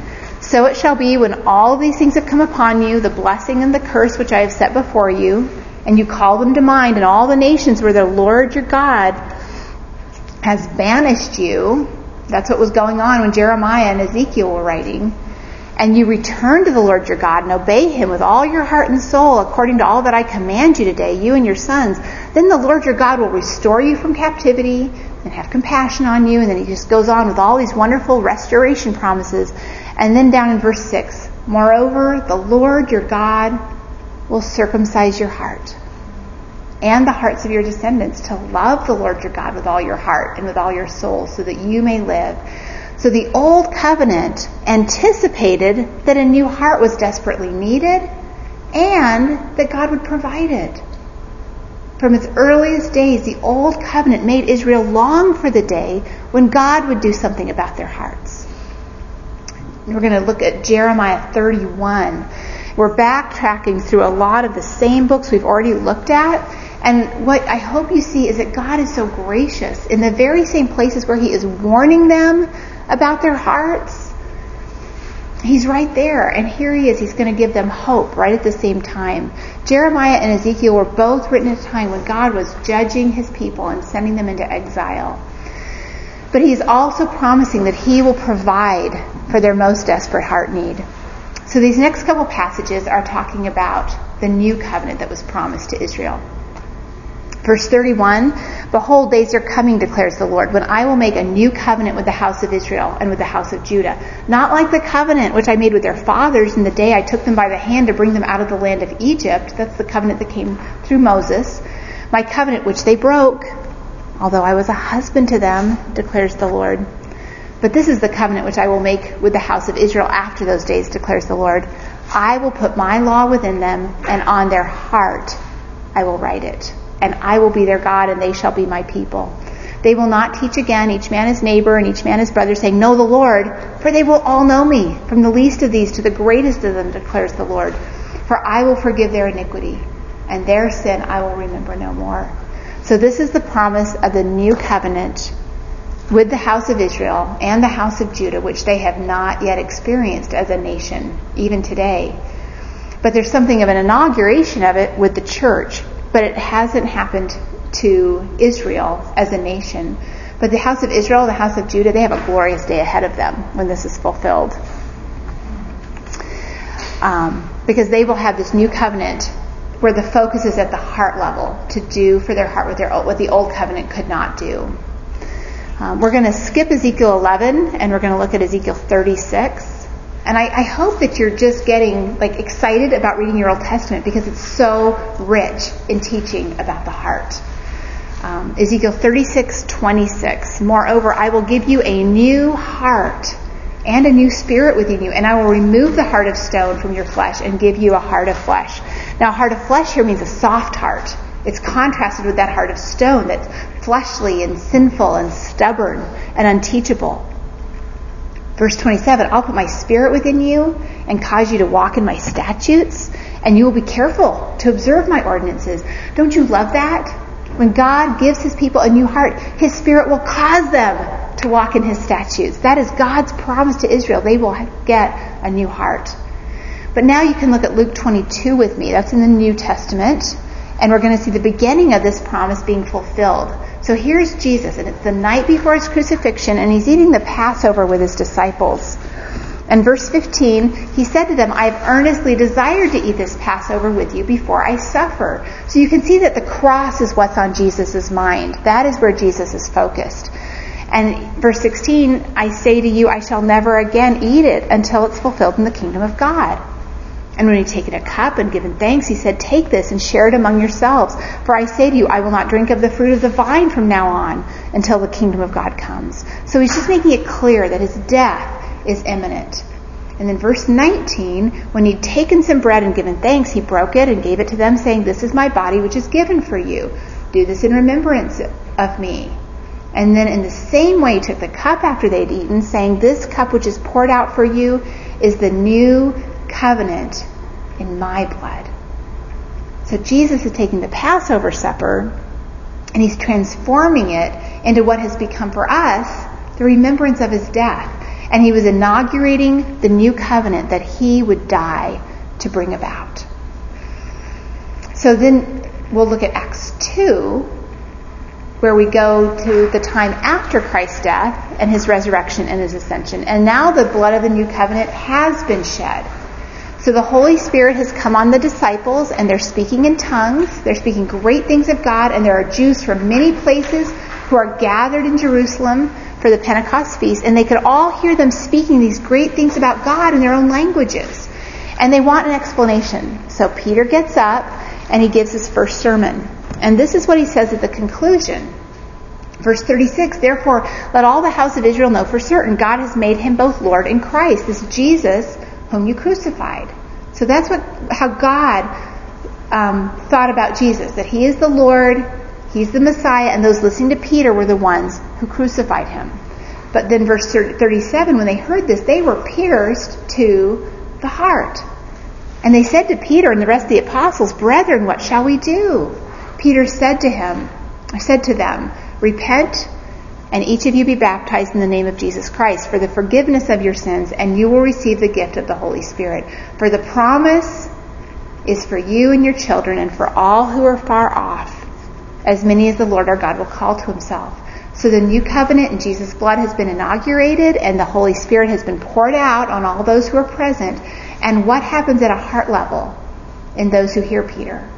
So it shall be when all these things have come upon you, the blessing and the curse which I have set before you, and you call them to mind in all the nations where the Lord your God has banished you. That's what was going on when Jeremiah and Ezekiel were writing. And you return to the Lord your God and obey him with all your heart and soul according to all that I command you today, you and your sons. Then the Lord your God will restore you from captivity and have compassion on you. And then he just goes on with all these wonderful restoration promises. And then down in verse 6, moreover, the Lord your God will circumcise your heart and the hearts of your descendants to love the Lord your God with all your heart and with all your soul so that you may live. So the old covenant anticipated that a new heart was desperately needed and that God would provide it. From its earliest days, the Old Covenant made Israel long for the day when God would do something about their hearts. We're going to look at Jeremiah 31. We're backtracking through a lot of the same books we've already looked at. And what I hope you see is that God is so gracious in the very same places where He is warning them about their hearts He's right there, and here he is. He's going to give them hope right at the same time. Jeremiah and Ezekiel were both written at a time when God was judging his people and sending them into exile. But he's also promising that he will provide for their most desperate heart need. So these next couple passages are talking about the new covenant that was promised to Israel. Verse 31, Behold, days are coming, declares the Lord, when I will make a new covenant with the house of Israel and with the house of Judah. Not like the covenant which I made with their fathers in the day I took them by the hand to bring them out of the land of Egypt. That's the covenant that came through Moses. My covenant which they broke, although I was a husband to them, declares the Lord. But this is the covenant which I will make with the house of Israel after those days, declares the Lord. I will put my law within them, and on their heart I will write it. And I will be their God, and they shall be my people. They will not teach again, each man his neighbor and each man his brother, saying, Know the Lord, for they will all know me, from the least of these to the greatest of them, declares the Lord. For I will forgive their iniquity, and their sin I will remember no more. So this is the promise of the new covenant with the house of Israel and the house of Judah, which they have not yet experienced as a nation, even today. But there's something of an inauguration of it with the church, but it hasn't happened to Israel as a nation. But the house of Israel, the house of Judah, they have a glorious day ahead of them when this is fulfilled. Um, because they will have this new covenant where the focus is at the heart level to do for their heart what, their, what the old covenant could not do. Um, we're going to skip Ezekiel 11 and we're going to look at Ezekiel 36. And I, I, hope that you're just getting like excited about reading your Old Testament because it's so rich in teaching about the heart. Um, Ezekiel 36, 26. Moreover, I will give you a new heart and a new spirit within you, and I will remove the heart of stone from your flesh and give you a heart of flesh. Now, heart of flesh here means a soft heart. It's contrasted with that heart of stone that's fleshly and sinful and stubborn and unteachable. Verse 27, I'll put my spirit within you and cause you to walk in my statutes, and you will be careful to observe my ordinances. Don't you love that? When God gives his people a new heart, his spirit will cause them to walk in his statutes. That is God's promise to Israel. They will get a new heart. But now you can look at Luke 22 with me. That's in the New Testament. And we're going to see the beginning of this promise being fulfilled. So here's Jesus, and it's the night before his crucifixion, and he's eating the Passover with his disciples. And verse 15, he said to them, I have earnestly desired to eat this Passover with you before I suffer. So you can see that the cross is what's on Jesus' mind. That is where Jesus is focused. And verse 16, I say to you, I shall never again eat it until it's fulfilled in the kingdom of God. And when he had taken a cup and given thanks, he said, Take this and share it among yourselves. For I say to you, I will not drink of the fruit of the vine from now on until the kingdom of God comes. So he's just making it clear that his death is imminent. And then verse 19, when he'd taken some bread and given thanks, he broke it and gave it to them, saying, This is my body which is given for you. Do this in remembrance of me. And then in the same way he took the cup after they'd eaten, saying, This cup which is poured out for you is the new covenant in my blood. So Jesus is taking the Passover supper and he's transforming it into what has become for us the remembrance of his death. And he was inaugurating the new covenant that he would die to bring about. So then we'll look at Acts 2, where we go to the time after Christ's death and his resurrection and his ascension. And now the blood of the new covenant has been shed. So the Holy Spirit has come on the disciples and they're speaking in tongues. They're speaking great things of God and there are Jews from many places who are gathered in Jerusalem for the Pentecost feast and they could all hear them speaking these great things about God in their own languages. And they want an explanation. So Peter gets up and he gives his first sermon. And this is what he says at the conclusion. Verse 36, therefore let all the house of Israel know for certain God has made him both Lord and Christ, this Jesus whom you crucified. So that's what how God um, thought about Jesus, that he is the Lord, he's the Messiah, and those listening to Peter were the ones who crucified him. But then verse 37, when they heard this, they were pierced to the heart. And they said to Peter and the rest of the apostles, Brethren, what shall we do? Peter said to him, I said to them, Repent and each of you be baptized in the name of Jesus Christ for the forgiveness of your sins, and you will receive the gift of the Holy Spirit. For the promise is for you and your children, and for all who are far off, as many as the Lord our God will call to himself. So the new covenant in Jesus' blood has been inaugurated, and the Holy Spirit has been poured out on all those who are present. And what happens at a heart level in those who hear Peter?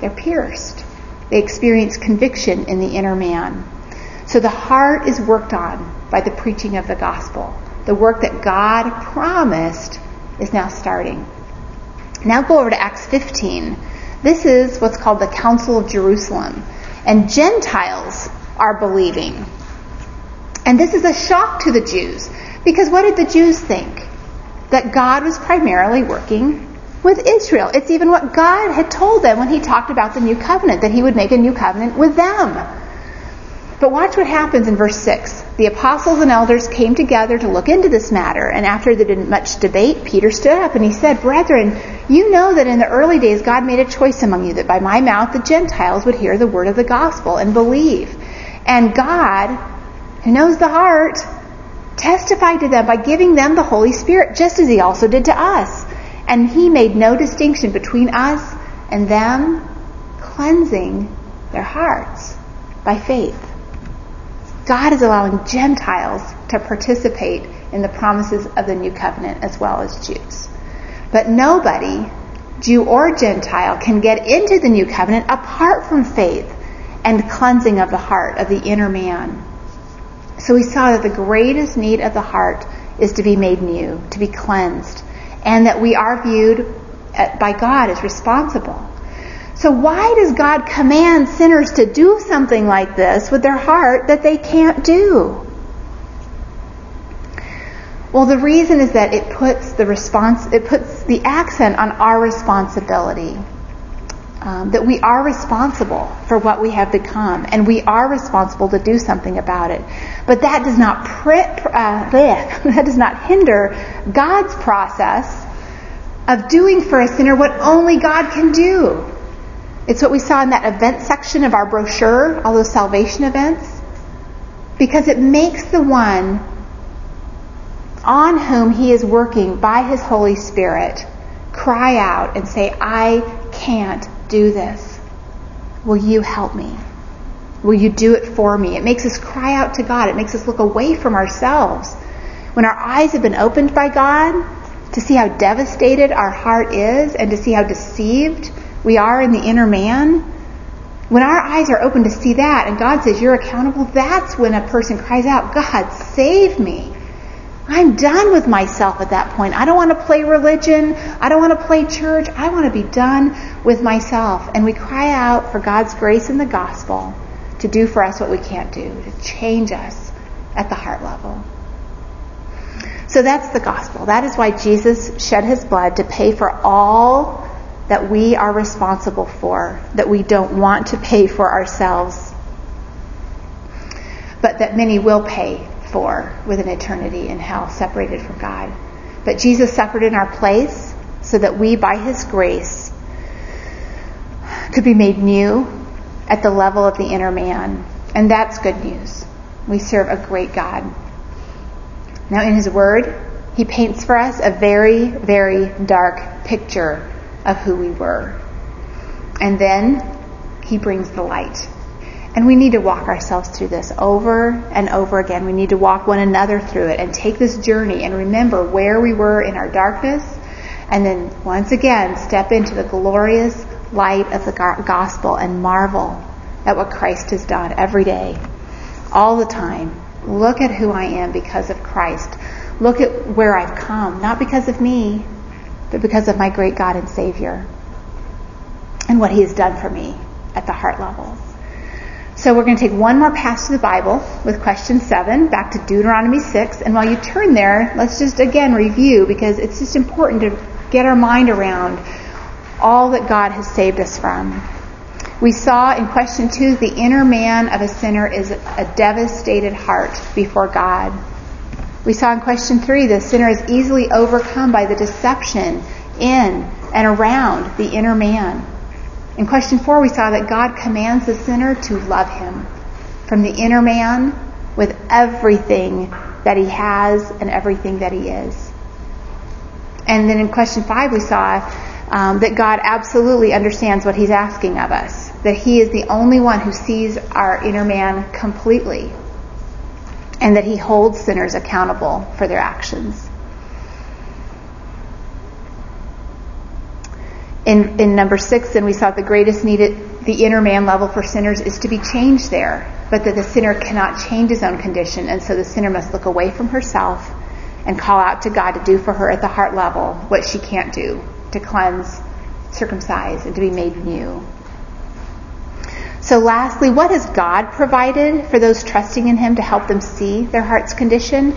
They're pierced. They experience conviction in the inner man. So the heart is worked on by the preaching of the gospel. The work that God promised is now starting. Now go over to Acts 15. This is what's called the Council of Jerusalem. And Gentiles are believing. And this is a shock to the Jews. Because what did the Jews think? that God was primarily working with Israel. It's even what God had told them when he talked about the new covenant, that he would make a new covenant with them. But watch what happens in verse 6. The apostles and elders came together to look into this matter, and after there had much debate, Peter stood up and he said, Brethren, you know that in the early days God made a choice among you that by my mouth the Gentiles would hear the word of the gospel and believe. And God, who knows the heart, testified to them by giving them the Holy Spirit, just as he also did to us. And he made no distinction between us and them, cleansing their hearts by faith. God is allowing Gentiles to participate in the promises of the new covenant as well as Jews. But nobody, Jew or Gentile, can get into the new covenant apart from faith and cleansing of the heart, of the inner man. So we saw that the greatest need of the heart is to be made new, to be cleansed, and that we are viewed by God as responsible. So why does God command sinners to do something like this with their heart that they can't do? Well, the reason is that it puts the response, it puts the accent on our responsibility. Um, that we are responsible for what we have become, and we are responsible to do something about it. But that does not uh, that does not hinder God's process of doing for a sinner what only God can do. It's what we saw in that event section of our brochure, all those salvation events. Because it makes the one on whom he is working by his Holy Spirit cry out and say, I can't do this. Will you help me? Will you do it for me? It makes us cry out to God. It makes us look away from ourselves. When our eyes have been opened by God to see how devastated our heart is and to see how deceived we are in the inner man, when our eyes are open to see that and God says you're accountable, that's when a person cries out, God, save me. I'm done with myself at that point. I don't want to play religion. I don't want to play church. I want to be done with myself. And we cry out for God's grace in the gospel to do for us what we can't do, to change us at the heart level. So that's the gospel. That is why Jesus shed his blood to pay for all that we are responsible for, that we don't want to pay for ourselves, but that many will pay for with an eternity in hell, separated from God. But Jesus suffered in our place so that we, by his grace, could be made new at the level of the inner man. And that's good news. We serve a great God. Now, in his word, he paints for us a very, very dark picture of who we were. And then he brings the light. And we need to walk ourselves through this over and over again. We need to walk one another through it and take this journey and remember where we were in our darkness and then once again step into the glorious light of the gospel and marvel at what Christ has done every day, all the time. Look at who I am because of Christ. Look at where I've come, not because of me, but because of my great God and Savior and what He has done for me at the heart level. So we're going to take one more pass to the Bible with question seven, back to Deuteronomy 6. And while you turn there, let's just again review because it's just important to get our mind around all that God has saved us from. We saw in question two, the inner man of a sinner is a devastated heart before God. We saw in question three, the sinner is easily overcome by the deception in and around the inner man. In question four, we saw that God commands the sinner to love him from the inner man with everything that he has and everything that he is. And then in question five, we saw um, that God absolutely understands what he's asking of us, that he is the only one who sees our inner man completely and that he holds sinners accountable for their actions. In, in number six, then we saw the greatest need at the inner man level for sinners is to be changed there, but that the sinner cannot change his own condition, and so the sinner must look away from herself and call out to God to do for her at the heart level what she can't do to cleanse, circumcise, and to be made new. So lastly, what has God provided for those trusting in Him to help them see their heart's condition?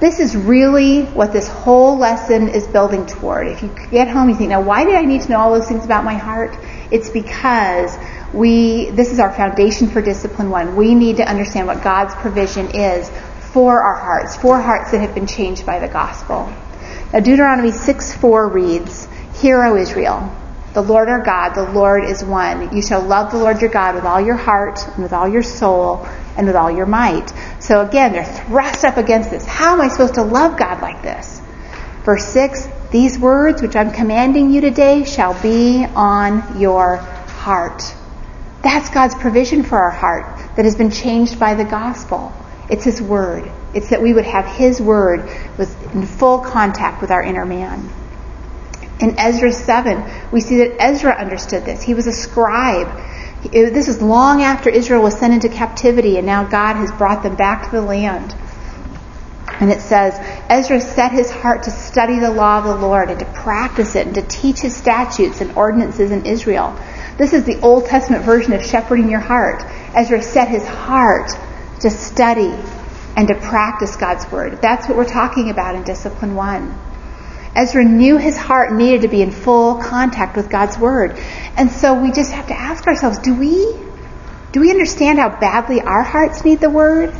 This is really what this whole lesson is building toward. If you get home, you think, now why did I need to know all those things about my heart? It's because we, this is our foundation for discipline one. We need to understand what God's provision is for our hearts, for hearts that have been changed by the gospel. Now Deuteronomy 6 4 reads, Hear, O Israel, the Lord our God, the Lord is one. You shall love the Lord your God with all your heart and with all your soul and with all your might. So again, they're thrust up against this. How am I supposed to love God like this? Verse 6, these words which I'm commanding you today shall be on your heart. That's God's provision for our heart that has been changed by the gospel. It's His Word. It's that we would have His Word with, in full contact with our inner man. In Ezra 7, we see that Ezra understood this. He was a scribe. This is long after Israel was sent into captivity, and now God has brought them back to the land. And it says, Ezra set his heart to study the law of the Lord and to practice it and to teach his statutes and ordinances in Israel. This is the Old Testament version of shepherding your heart. Ezra set his heart to study and to practice God's word. That's what we're talking about in Discipline 1. Ezra knew his heart needed to be in full contact with God's word. And so we just have to ask ourselves, do we do we understand how badly our hearts need the word?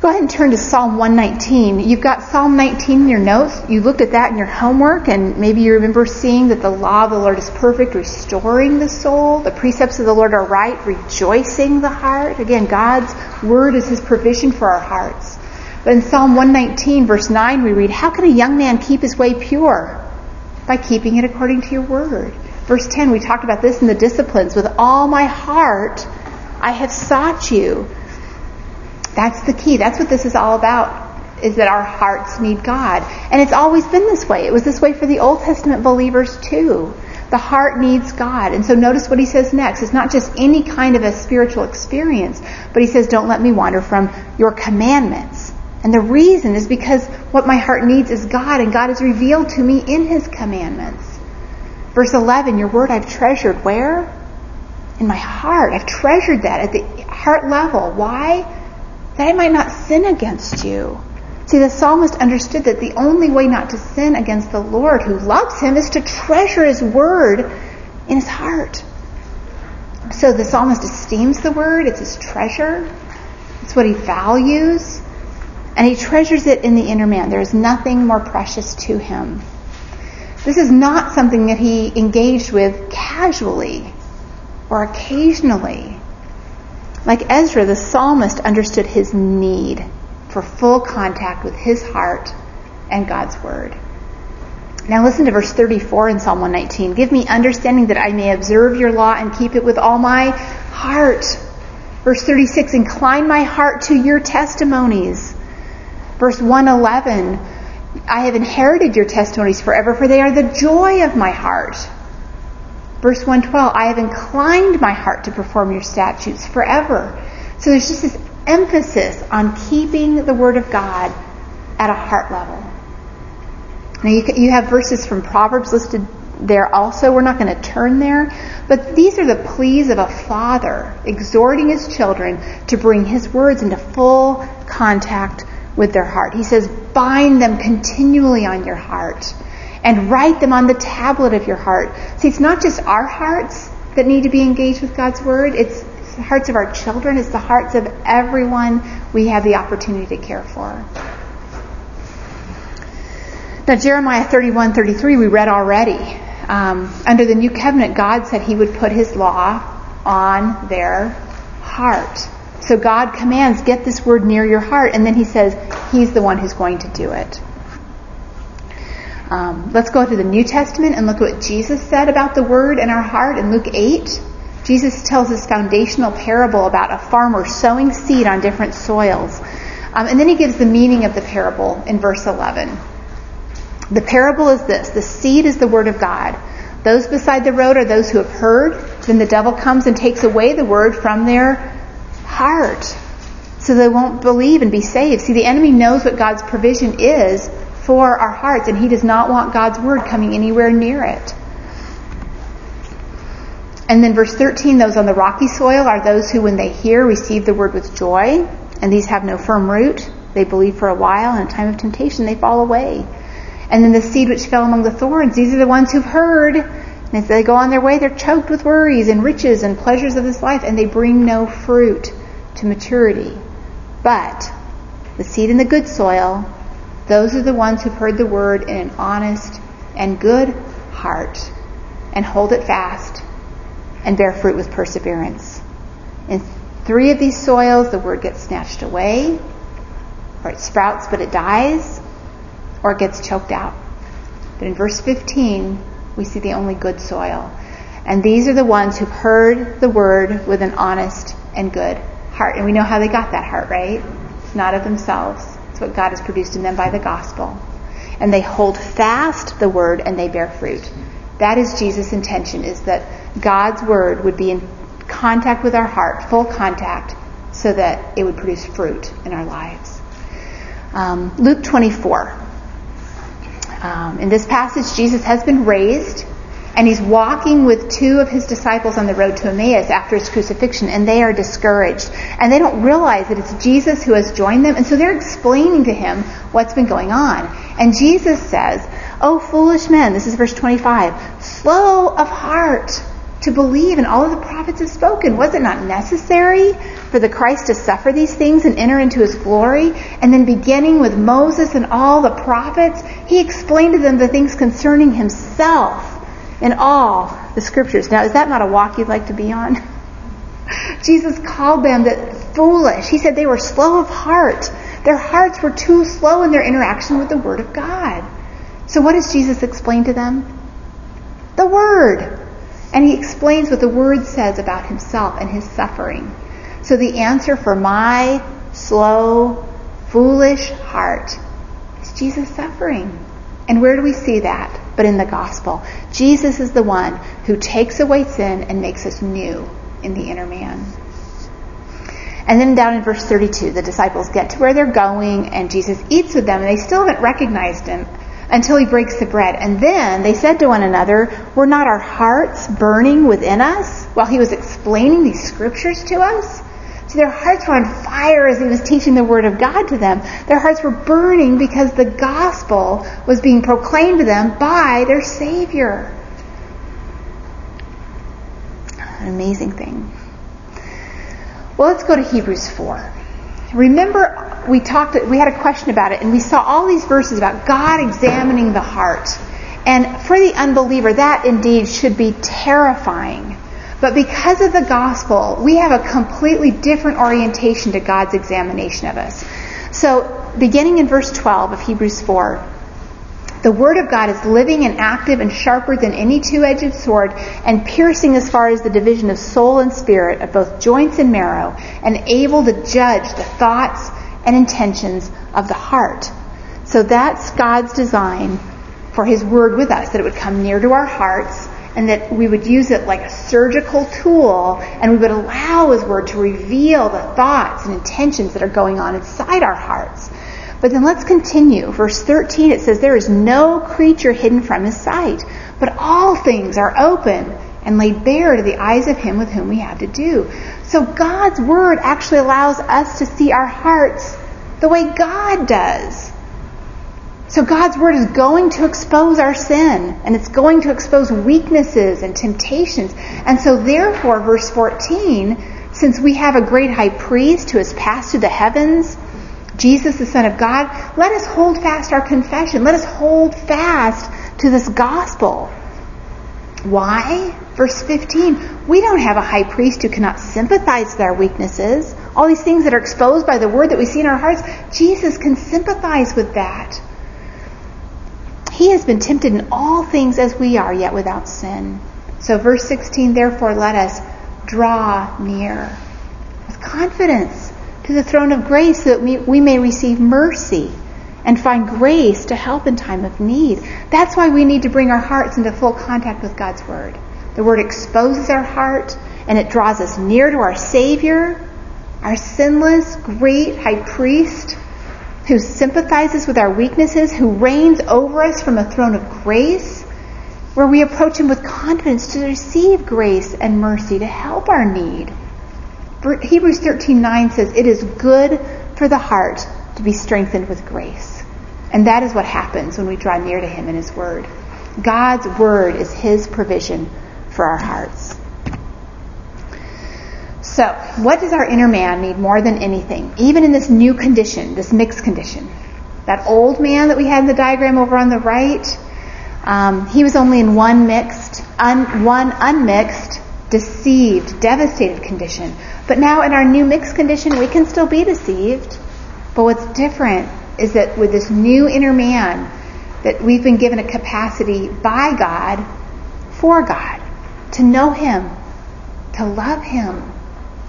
Go ahead and turn to Psalm 119. You've got Psalm 19 in your notes. You looked at that in your homework, and maybe you remember seeing that the law of the Lord is perfect, restoring the soul. The precepts of the Lord are right, rejoicing the heart. Again, God's word is his provision for our hearts. But in Psalm 119, verse 9, we read, How can a young man keep his way pure? By keeping it according to your word. Verse 10, we talked about this in the disciplines. With all my heart, I have sought you. That's the key. That's what this is all about, is that our hearts need God. And it's always been this way. It was this way for the Old Testament believers too. The heart needs God. And so notice what he says next. It's not just any kind of a spiritual experience, but he says, don't let me wander from your commandments. And the reason is because what my heart needs is God, and God is revealed to me in His commandments. Verse 11, your word I've treasured where? In my heart. I've treasured that at the heart level. Why? That I might not sin against you. See, the psalmist understood that the only way not to sin against the Lord who loves him is to treasure his word in his heart. So the psalmist esteems the word, it's his treasure, it's what he values. And he treasures it in the inner man. There is nothing more precious to him. This is not something that he engaged with casually or occasionally. Like Ezra, the psalmist understood his need for full contact with his heart and God's word. Now listen to verse 34 in Psalm 119. Give me understanding that I may observe your law and keep it with all my heart. Verse 36, incline my heart to your testimonies. Verse 111, I have inherited your testimonies forever, for they are the joy of my heart. Verse 112, I have inclined my heart to perform your statutes forever. So there's just this emphasis on keeping the Word of God at a heart level. Now you, you have verses from Proverbs listed there also. We're not going to turn there. But these are the pleas of a father exhorting his children to bring his words into full contact with their heart. He says, bind them continually on your heart and write them on the tablet of your heart. See, it's not just our hearts that need to be engaged with God's word. It's the hearts of our children. It's the hearts of everyone we have the opportunity to care for. Now, Jeremiah 31, 33, we read already. Um, under the new covenant, God said he would put his law on their heart. So God commands, get this word near your heart, and then he says, he's the one who's going to do it. Um, let's go to the New Testament and look at what Jesus said about the word in our heart in Luke 8. Jesus tells this foundational parable about a farmer sowing seed on different soils. Um, and then he gives the meaning of the parable in verse 11. The parable is this the seed is the word of God. Those beside the road are those who have heard. Then the devil comes and takes away the word from their heart so they won't believe and be saved. See, the enemy knows what God's provision is for our hearts, and he does not want God's word coming anywhere near it. And then verse 13, those on the rocky soil are those who, when they hear, receive the word with joy. And these have no firm root. They believe for a while, and in time of temptation, they fall away. And then the seed which fell among the thorns, these are the ones who've heard. And as they go on their way, they're choked with worries and riches and pleasures of this life, and they bring no fruit to maturity. But the seed in the good soil, those are the ones who've heard the word in an honest and good heart and hold it fast and bear fruit with perseverance. In three of these soils, the word gets snatched away, or it sprouts but it dies, or it gets choked out. But in verse 15, we see the only good soil. And these are the ones who've heard the word with an honest and good heart. And we know how they got that heart, right? It's not of themselves. It's what God has produced in them by the gospel. And they hold fast the word and they bear fruit. That is Jesus' intention, is that God's word would be in contact with our heart, full contact, so that it would produce fruit in our lives. Um, Luke 24. Um, in this passage, Jesus has been raised, and he's walking with two of his disciples on the road to Emmaus after his crucifixion, and they are discouraged. And they don't realize that it's Jesus who has joined them, and so they're explaining to him what's been going on. And Jesus says, Oh, foolish men, this is verse 25, slow of heart to believe in all of the prophets have spoken. Was it not necessary for the Christ to suffer these things and enter into his glory? And then beginning with Moses and all the prophets, he explained to them the things concerning himself in all the scriptures. Now, is that not a walk you'd like to be on? Jesus called them that foolish. He said they were slow of heart. Their hearts were too slow in their interaction with the Word of God. So what does Jesus explain to them? The Word. And he explains what the Word says about himself and his suffering. So the answer for my slow, foolish heart is Jesus suffering. And where do we see that? But in the gospel. Jesus is the one who takes away sin and makes us new in the inner man. And then down in verse 32, the disciples get to where they're going and Jesus eats with them and they still haven't recognized him until he breaks the bread. And then they said to one another, Were not our hearts burning within us while he was explaining these scriptures to us? Their hearts were on fire as he was teaching the word of God to them. Their hearts were burning because the gospel was being proclaimed to them by their Savior. An amazing thing. Well, let's go to Hebrews 4. Remember, we talked, we had a question about it, and we saw all these verses about God examining the heart. And for the unbeliever, that indeed should be terrifying. But because of the gospel, we have a completely different orientation to God's examination of us. So, beginning in verse 12 of Hebrews 4, the Word of God is living and active and sharper than any two-edged sword and piercing as far as the division of soul and spirit, of both joints and marrow, and able to judge the thoughts and intentions of the heart. So that's God's design for His Word with us, that it would come near to our hearts and that we would use it like a surgical tool and we would allow His Word to reveal the thoughts and intentions that are going on inside our hearts. But then let's continue. Verse 13, it says, There is no creature hidden from his sight, but all things are open and laid bare to the eyes of him with whom we have to do. So God's word actually allows us to see our hearts the way God does. So God's word is going to expose our sin and it's going to expose weaknesses and temptations. And so therefore, verse 14, since we have a great high priest who has passed through the heavens, Jesus, the Son of God, let us hold fast our confession. Let us hold fast to this gospel. Why? Verse 15, we don't have a high priest who cannot sympathize with our weaknesses. All these things that are exposed by the word that we see in our hearts, Jesus can sympathize with that. He has been tempted in all things as we are, yet without sin. So verse 16, therefore let us draw near with confidence to the throne of grace so that we, we may receive mercy and find grace to help in time of need. That's why we need to bring our hearts into full contact with God's Word. The Word exposes our heart and it draws us near to our Savior, our sinless, great high priest who sympathizes with our weaknesses, who reigns over us from a throne of grace. where we approach Him with confidence to receive grace and mercy to help our need. Hebrews 13:9 says, "It is good for the heart to be strengthened with grace." And that is what happens when we draw near to Him in His Word. God's Word is His provision for our hearts. So, what does our inner man need more than anything, even in this new condition, this mixed condition? That old man that we had in the diagram over on the right, um, he was only in one mixed, un, one unmixed, deceived, devastated condition. But now in our new mixed condition, we can still be deceived. But what's different is that with this new inner man, that we've been given a capacity by God, for God, to know Him, to love Him,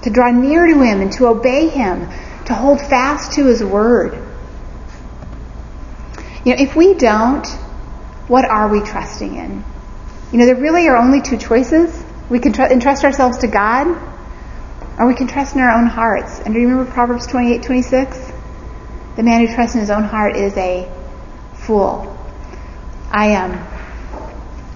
to draw near to Him and to obey Him, to hold fast to His Word. You know, if we don't, what are we trusting in? You know, there really are only two choices. We can tr- entrust ourselves to God, or we can trust in our own hearts. And do you remember Proverbs 28 26? The man who trusts in his own heart is a fool. I um,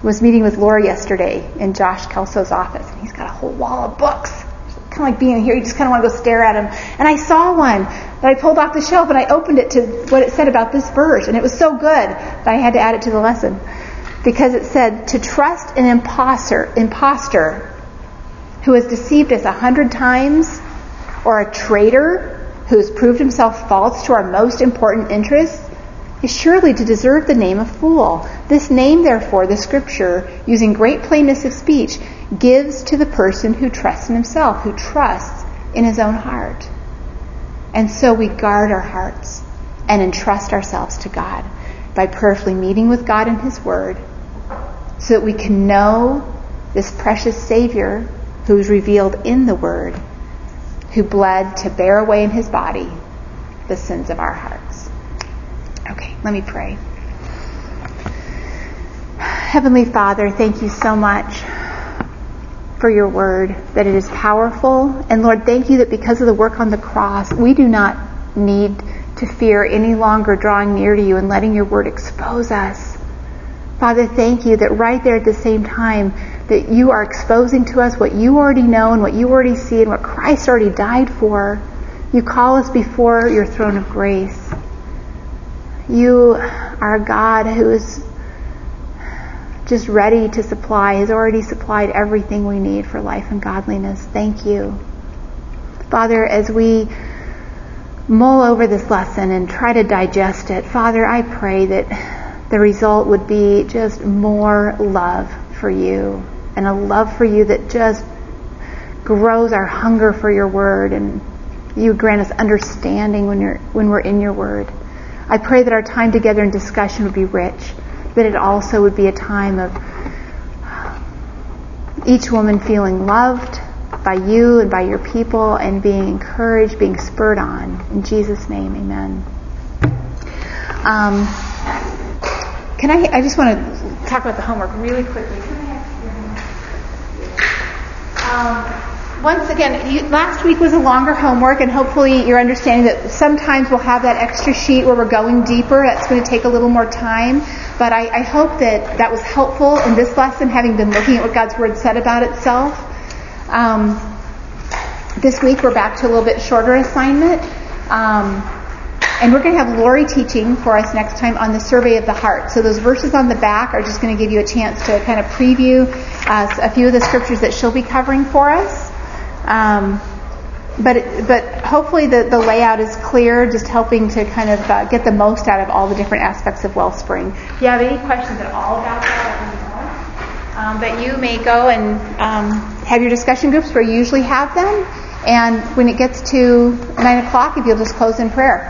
was meeting with Laura yesterday in Josh Kelso's office, and he's got a whole wall of books kind of like being here. You just kind of want to go stare at them. And I saw one that I pulled off the shelf and I opened it to what it said about this verse. And it was so good that I had to add it to the lesson. Because it said, to trust an imposter, imposter who has deceived us a hundred times or a traitor who has proved himself false to our most important interests is surely to deserve the name of fool. This name, therefore, the scripture, using great plainness of speech, gives to the person who trusts in himself, who trusts in his own heart. And so we guard our hearts and entrust ourselves to God by prayerfully meeting with God in His Word so that we can know this precious Savior who is revealed in the Word, who bled to bear away in His body the sins of our hearts. Okay, let me pray. Heavenly Father, thank you so much for your word, that it is powerful. And Lord, thank you that because of the work on the cross, we do not need to fear any longer drawing near to you and letting your word expose us. Father, thank you that right there at the same time that you are exposing to us what you already know and what you already see and what Christ already died for. You call us before your throne of grace. You are a God who is just ready to supply, has already supplied everything we need for life and godliness. Thank you. Father, as we mull over this lesson and try to digest it, Father, I pray that the result would be just more love for you and a love for you that just grows our hunger for your word and you grant us understanding when you're when we're in your word. I pray that our time together in discussion would be rich but it also would be a time of each woman feeling loved by you and by your people and being encouraged, being spurred on. In Jesus' name, amen. Um, can I, I just want to talk about the homework really quickly. Um, once again, you, last week was a longer homework, and hopefully you're understanding that sometimes we'll have that extra sheet where we're going deeper. That's going to take a little more time. But I, I hope that that was helpful in this lesson, having been looking at what God's Word said about itself. Um, this week we're back to a little bit shorter assignment. Um, and we're going to have Lori teaching for us next time on the survey of the heart. So those verses on the back are just going to give you a chance to kind of preview uh, a few of the scriptures that she'll be covering for us. Um, but but hopefully the, the layout is clear, just helping to kind of uh, get the most out of all the different aspects of Wellspring. If you have any questions at all about that. Um, but you may go and um, have your discussion groups where you usually have them. And when it gets to 9 o'clock, if you'll just close in prayer.